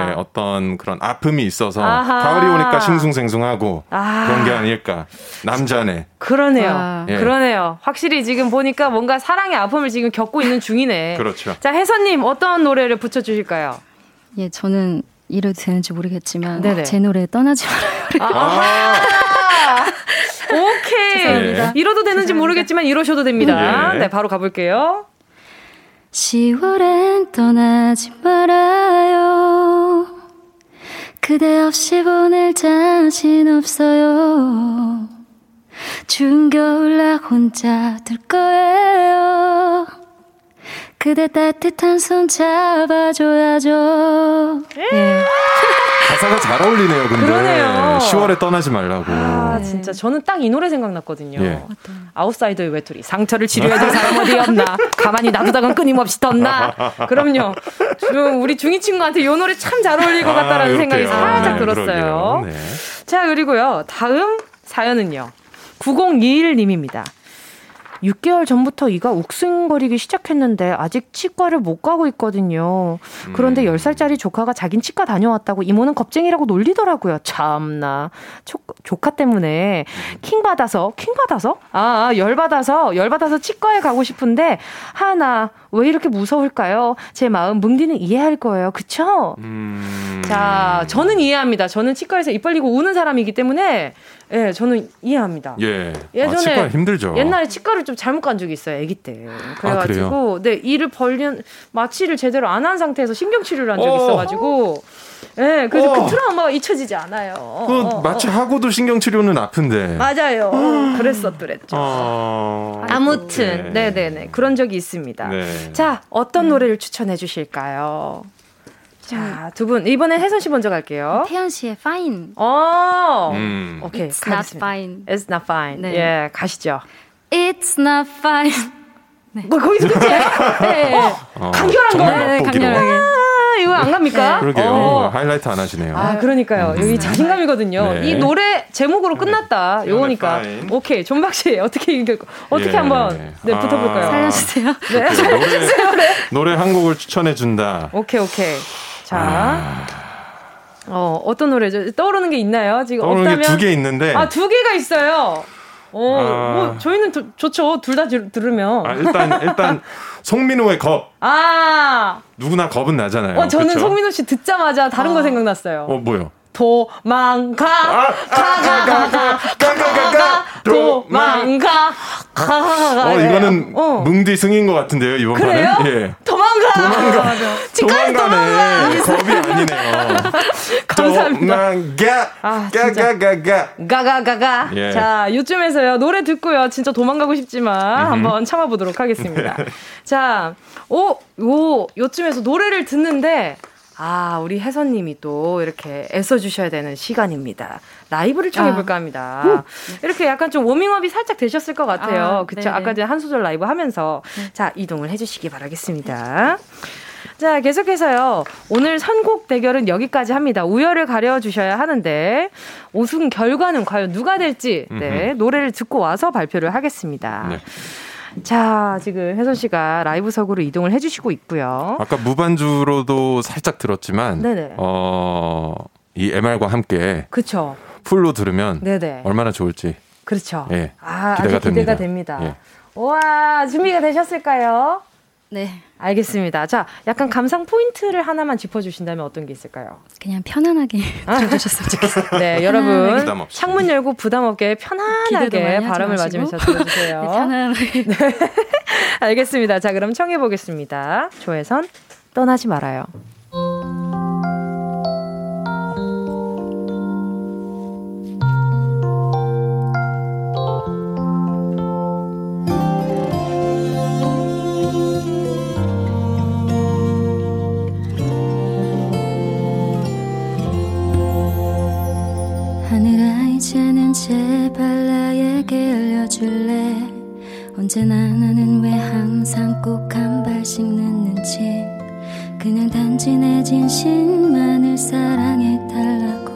이렇게 어떤 그런 아픔이 있어서 아하. 가을이 오니까 싱숭생숭하고 아. 그런 게 아닐까 남자네. 그러네요. 아. 예. 그러네요. 확실히 지금 보니까 뭔가 사랑의 아픔을 지금 겪고 있는 중이네. 그렇죠. 자 혜선님 어떤 노래를 붙여주실까요? 예, 저는 이래도 되는지 모르겠지만 네네. 제 노래 떠나지 말아요. 아. 오케이. 죄송합니다. 이러도 되는지 죄송합니다. 모르겠지만 이러셔도 됩니다. 네. 네, 바로 가볼게요. 10월엔 떠나지 말아요. 그대 없이 보낼 자신 없어요. 중겨울날 혼자 둘 거예요. 그대 따뜻한 손 잡아줘야죠. 예. 가사가 잘 어울리네요, 근데. 그러네요. 10월에 떠나지 말라고. 아, 진짜. 저는 딱 이 노래 생각났거든요. 예. 아웃사이더의 외톨이. 상처를 치료해줄 사람 어디 없나? 가만히 놔두다간 끊임없이 떴나? 그럼요. 중, 우리 중이 친구한테 이 노래 참 잘 어울릴 것 같다라는 아, 생각이 살짝 아, 들었어요. 네. 자, 그리고요. 다음 사연은요. 9021님입니다. 6개월 전부터 이가 욱신거리기 시작했는데 아직 치과를 못 가고 있거든요. 그런데 음. 10살짜리 조카가 자긴 치과 다녀왔다고 이모는 겁쟁이라고 놀리더라고요. 참나. 조, 조카 때문에 킹 받아서 킹 받아서 아, 아, 열 받아서 열 받아서 치과에 가고 싶은데 하나 왜 이렇게 무서울까요? 제 마음 뭉디는 이해할 거예요. 그쵸? 음... 자, 저는 이해합니다. 저는 치과에서 입 벌리고 우는 사람이기 때문에 예, 네, 저는 이해합니다. 예. 예전에 아, 치과 힘들죠. 옛날에 치과를 좀 잘못 간 적이 있어요, 아기 때. 그래가지고 아, 네 이를 벌린 마취를 제대로 안 한 상태에서 신경 치료를 한 적이 어. 있어가지고. 예, 네, 그래서 어. 그 트라우마가 잊혀지지 않아요. 그 어, 어. 마취하고도 신경 치료는 아픈데. 맞아요. 그랬었더랬죠. 어. 아무튼, 네, 네, 네, 그런 적이 있습니다. 네. 자, 어떤 노래를 추천해 주실까요? 자, 두 분. 이번엔 혜선 씨 먼저 갈게요. 태연 씨의 Fine. 어. 음. 오케이. It's 가겠습니다. not fine. It's not fine. 네. 예, 가시죠. It's not fine. 네. 뭐, 거기서 끝이에요? 네. 어, 어, 간결한 거. 네, 간결하게. 아, 이거 안 갑니까? 네. 그러게요. 어. 하이라이트 안 하시네요. 아, 그러니까요. 음. 여기 자신감이거든요. 네. 이 노래 제목으로 끝났다. 요거니까. 오케이. 존박 씨, 어떻게 이길 어떻게 예. 한번 네, 붙어 볼까요? 아. 살려주세요. 네, 살려주세요. 노래, 노래 한 곡을 추천해 준다. 오케이, 오케이. 자. 아. 어, 어떤 노래죠? 떠오르는 게 있나요? 지금 없다면 두 개 있는데. 아, 두 개가 있어요. 어, 아... 뭐 저희는 도, 좋죠. 둘 다 들으면. 아, 일단 일단 송민호의 겁. 아. 누구나 겁은 나잖아요. 어, 저는 그쵸? 송민호 씨 듣자마자 다른 아... 거 생각났어요. 어, 뭐요? 도망가 가가가가가가가 도망가 어 이거는 어. 뭉디 승인 것 같은데요 이번 그래요? 예 도망가. 도망가. 도망가네. 겁이 아니네요. 감사합니다. 도망가. 아, 가가가가. 가가가가. 예. 자 요쯤에서요. 노래 듣고요. 진짜 도망가고 싶지만 음흠. 한번 참아보도록 하겠습니다. 자 오 오 요쯤에서 노래를 듣는데 아, 우리 혜선님이 또 이렇게 애써주셔야 되는 시간입니다. 라이브를 청해볼까 아. 합니다. 아. 이렇게 약간 좀 워밍업이 살짝 되셨을 것 같아요. 아, 그쵸? 네네. 아까 전에 한 소절 라이브 하면서. 네. 자, 이동을 해주시기 바라겠습니다. 자, 계속해서요. 오늘 선곡 대결은 여기까지 합니다. 우열을 가려주셔야 하는데, 우승 결과는 과연 누가 될지, 네, 노래를 듣고 와서 발표를 하겠습니다. 네. 자, 지금 혜선 씨가 라이브석으로 이동을 해주시고 있고요. 아까 무반주로도 살짝 들었지만, 네네. 어, 이 MR과 함께. 그쵸. 풀로 들으면 네네. 얼마나 좋을지. 그렇죠. 예, 아, 기대가 기대가 됩니다. 됩니다. 예. 와, 준비가 되셨을까요? 네. 알겠습니다. 자, 약간 감상 포인트를 하나만 짚어주신다면 어떤 게 있을까요? 그냥 편안하게 아, 들어주셨으면 좋겠어요. 네, 여러분. 창문 열고 부담 없게 편안하게 바람을 맞으면서 들어주세요. 네, 편안하게. 네. 알겠습니다. 자, 그럼 청해 보겠습니다. 조혜선, 떠나지 말아요. 제발 나에게 알려줄래? 언제나 나는 왜 항상 꼭 한 발씩 늦는지? 그냥 단지 내 진심만을 사랑해달라고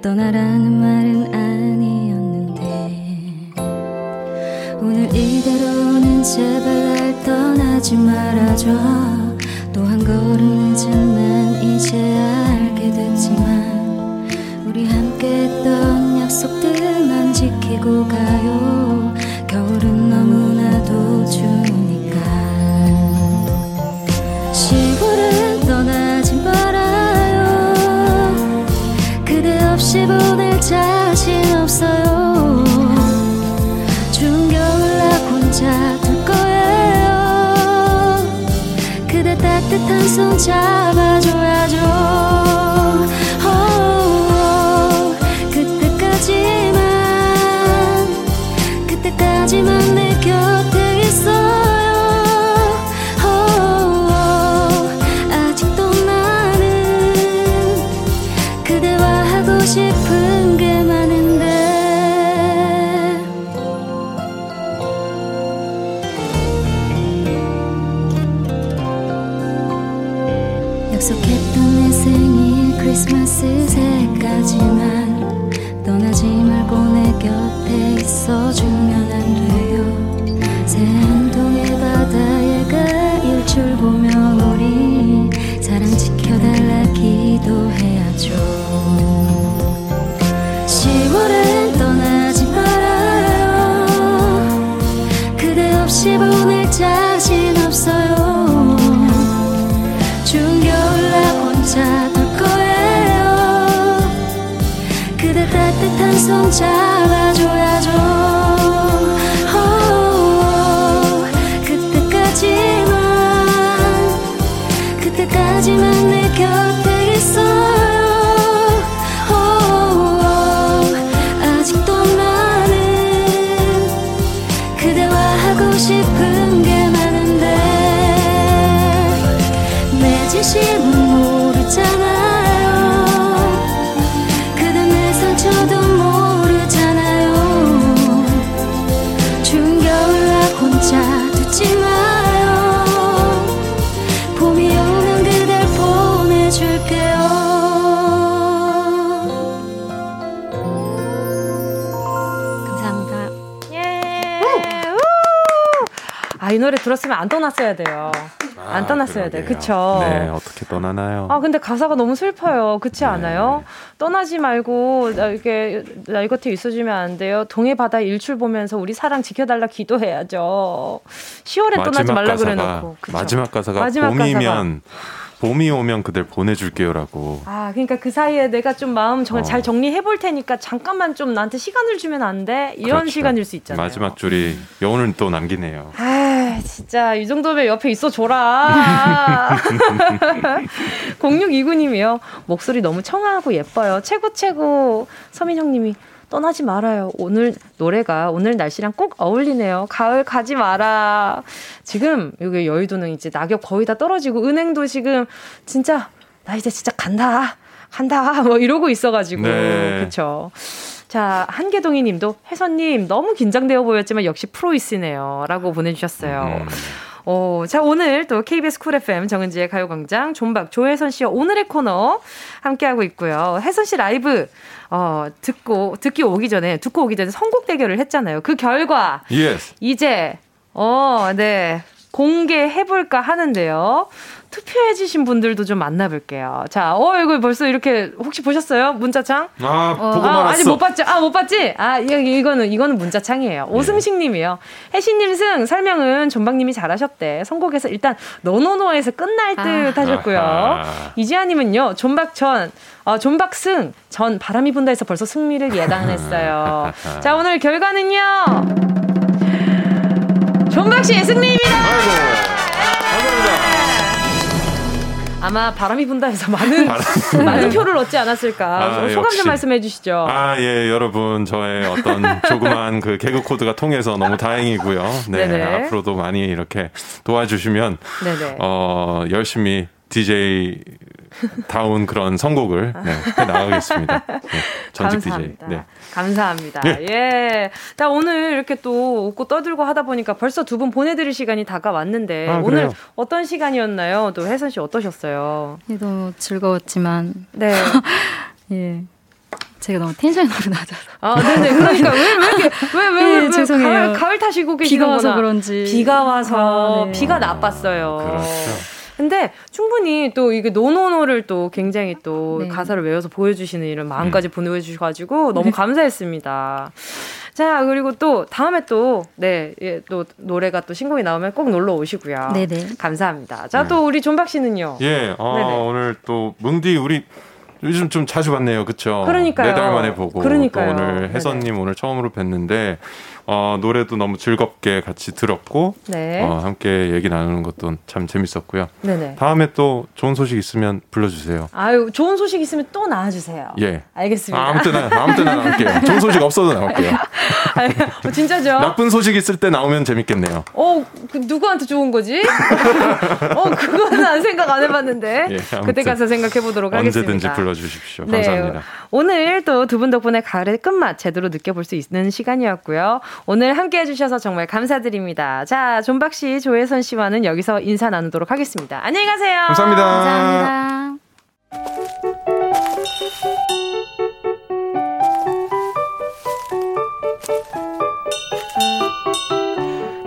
떠나라는 말은 아니었는데. 오늘 이대로는 제발 날 떠나지 말아줘. 또 한 걸음 늦은 약속들만 지키고 가요. 겨울은 너무나도 추우니까. 시골은 떠나지 말아요. 그대 없이 보낼 자신 없어요. 나 혼자 둘 거예요. 그대 따뜻한 손 잡아줘 그때까지만 내 곁에 노래 들었으면 안 떠났어야 돼요. 아, 안 떠났어야 돼. 그러게요. 그쵸? 네, 어떻게 떠나나요? 아, 근데 가사가 너무 슬퍼요. 그렇지 네. 않아요? 떠나지 말고, 나 이렇게, 나 곁에 있어주면 안 돼요. 동해 바다 일출 보면서 우리 사랑 지켜달라 기도해야죠. 10월에 떠나지 말라 그래 놓고. 그쵸? 마지막 가사가 마지막 봄이면 봄이 오면 그댈 보내줄게요라고. 아, 그러니까 그 사이에 내가 좀 마음 정, 어. 잘 정리해 볼 테니까 잠깐만 좀 나한테 시간을 주면 안 돼? 이런 그렇죠. 시간일 수 있잖아요. 마지막 줄이 여운을 또 남기네요. 아, 진짜 이 정도면 옆에 있어 줘라. 0629님이요. 목소리 너무 청아하고 예뻐요. 최고 최고. 서민 형님이 떠나지 말아요. 오늘 노래가 오늘 날씨랑 꼭 어울리네요. 가을 가지 마라. 지금 여기 여의도는 이제 낙엽 거의 다 떨어지고 은행도 지금 진짜 나 이제 진짜 간다. 간다. 뭐 이러고 있어가지고. 네. 그쵸. 자, 한계동이 님도 혜선님 너무 긴장되어 보였지만 역시 프로이시네요. 라고 보내주셨어요. 음. 어, 자, 오늘 또 KBS 쿨 FM 정은지의 가요광장 존박 조혜선 씨와 오늘의 코너 함께하고 있고요. 혜선 씨 라이브, 어, 듣고, 듣기 오기 전에, 듣고 오기 전에 선곡 대결을 했잖아요. 그 결과, yes. 이제, 어, 네. 공개해볼까 하는데요. 투표해주신 분들도 좀 만나볼게요. 자, 어, 이거 벌써 이렇게 혹시 보셨어요? 문자창? 아, 보고 아, 말았어. 아직 못 봤죠? 아, 못 봤지? 아, 이- 이거는, 이거는 문자창이에요. 오승식 님이요. 혜신님 승, 설명은 존박님이 잘하셨대. 선곡에서 일단, NoNoNo에서 끝날 듯 아. 하셨고요. 아하. 이지아 님은요, 존박 전, 어, 존박 승, 전 바람이 분다 해서 벌써 승리를 예단했어요. 자, 오늘 결과는요. 존박 씨의 승리입니다! 아 마 바람이 분다 해서 많은, 많은 표를 얻지 않았을까. 아, 소감. 좀 말씀해 주시죠. 아, 예, 여러분, 저의 어떤 조그만 그 개그 코드가 통해서 너무 다행이고요. 네, 네네. 앞으로도 많이 이렇게 도와주시면, 네네. 어, 열심히 DJ 다운 그런 선곡을 네, 해 나가겠습니다. 네, 전직 DJ. 감사합니다. 네. 감사합니다. 예. 예. 자, 오늘 이렇게 또 웃고 떠들고 하다 보니까 벌써 두 분 보내드릴 시간이 다가왔는데, 아, 오늘 그래요? 어떤 시간이었나요? 또 혜선 씨 어떠셨어요? 예, 너무 즐거웠지만 네. 예 제가 너무 tension이 너무 낮아서 아, 네네. 그러니까 왜, 왜 이렇게, 왜, 왜, 왜, 예, 왜 죄송해요. 가을, 가을 타시고 비가 계시는구나. 와서 그런지 비가 와서, 아, 네. 비가 나빴어요. 그렇죠. 근데 충분히 또 이게 NoNoNo를 또 굉장히 또 네. 가사를 외워서 보여주시는 이런 마음까지 음. 보내주셔가지고 너무 감사했습니다. 자, 그리고 또 다음에 또, 네, 예, 또 노래가 또 신곡이 나오면 꼭 놀러 오시고요. 네네. 감사합니다. 자, 네. 또 우리 존박 씨는요? 예, 어, 네네. 오늘 또 뭉디 우리 요즘 좀 자주 봤네요, 그쵸? 그러니까요. 네달 만에 보고 그러니까요. 또 오늘. 혜선님 오늘 처음으로 뵀는데 어, 노래도 너무 즐겁게 같이 들었고 네. 어, 함께 얘기 나누는 것도 참 재밌었고요. 네네. 다음에 또 좋은 소식 있으면 불러주세요. 아유 좋은 소식 있으면 또 나와주세요. 예, 알겠습니다. 아, 아무 때나 아무 때나 나올게요. 좋은 소식 없어도 나올게요. 어, 진짜죠? 나쁜 소식 있을 때 나오면 재밌겠네요. 어, 그 누구한테 좋은 거지? 어, 그거는 안 생각 안 해봤는데 예, 그때 가서 생각해 보도록 하겠습니다. 언제든지 불러주십시오. 네, 감사합니다. 오늘 또 두 분 덕분에 가을의 끝맛 제대로 느껴볼 수 있는 시간이었고요. 오늘 함께 해주셔서 정말 감사드립니다. 자, 존박 씨, 조혜선 씨와는 여기서 인사 나누도록 하겠습니다. 안녕히 가세요. 감사합니다. 감사합니다.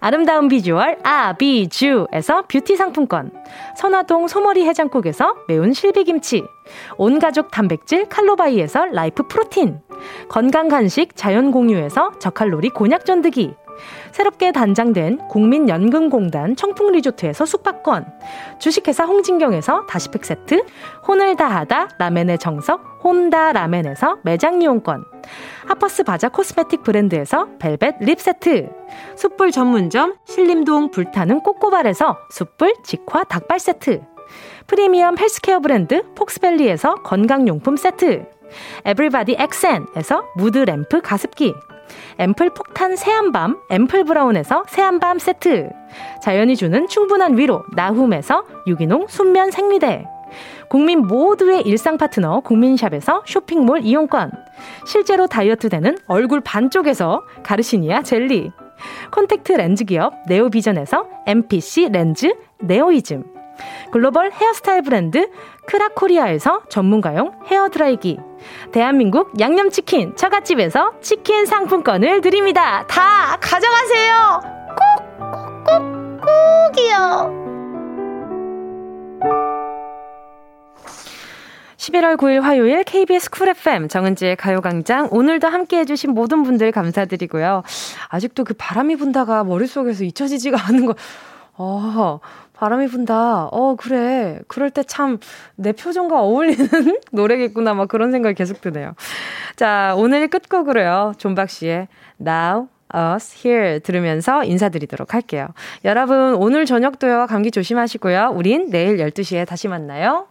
아름다운 비주얼 아비주에서 뷰티 상품권, 선화동 소머리 해장국에서 매운 실비김치, 온가족 단백질 칼로바이에서 라이프 프로틴, 건강 간식 자연 공유에서 저칼로리 곤약 전드기, 새롭게 단장된 국민연금공단 청풍리조트에서 숙박권, 주식회사 홍진경에서 다시팩 세트, 혼을 다하다 라멘의 정석 혼다 라멘에서 매장 이용권, 하퍼스 바자 코스메틱 브랜드에서 벨벳 립 세트, 숯불 전문점 신림동 불타는 꼬꼬발에서 숯불 직화 닭발 세트, 프리미엄 헬스케어 브랜드 폭스밸리에서 건강용품 세트, 에브리바디 엑센에서 무드 램프 가습기, 앰플 폭탄 새한밤 앰플 브라운에서 새한밤 세트. 자연이 주는 충분한 위로 나훔에서 유기농 순면 생리대. 국민 모두의 일상 파트너 국민샵에서 쇼핑몰 이용권. 실제로 다이어트 되는 얼굴 반쪽에서 가르시니아 젤리. 콘택트 렌즈 기업 네오비전에서 MPC 렌즈 네오이즘. 글로벌 헤어스타일 브랜드 크라코리아에서 전문가용 헤어드라이기 대한민국 양념치킨 처갓집에서 치킨 상품권을 드립니다. 다 가져가세요. 꼭, 꼭, 꼭, 꼭이요. 11월 9일 화요일 KBS 쿨 FM 정은지의 가요광장 오늘도 함께 해주신 모든 분들 감사드리고요. 아직도 그 바람이 분다가 머릿속에서 잊혀지지가 않은 거, 어, 바람이 분다. 어, 그래. 그럴 때 참 내 표정과 어울리는 노래겠구나. 막 그런 생각이 계속 드네요. 자, 오늘 끝곡으로요. 존박 씨의 Now Us Here 들으면서 인사드리도록 할게요. 여러분, 오늘 저녁도요. 감기 조심하시고요. 우린 내일 12시에 다시 만나요.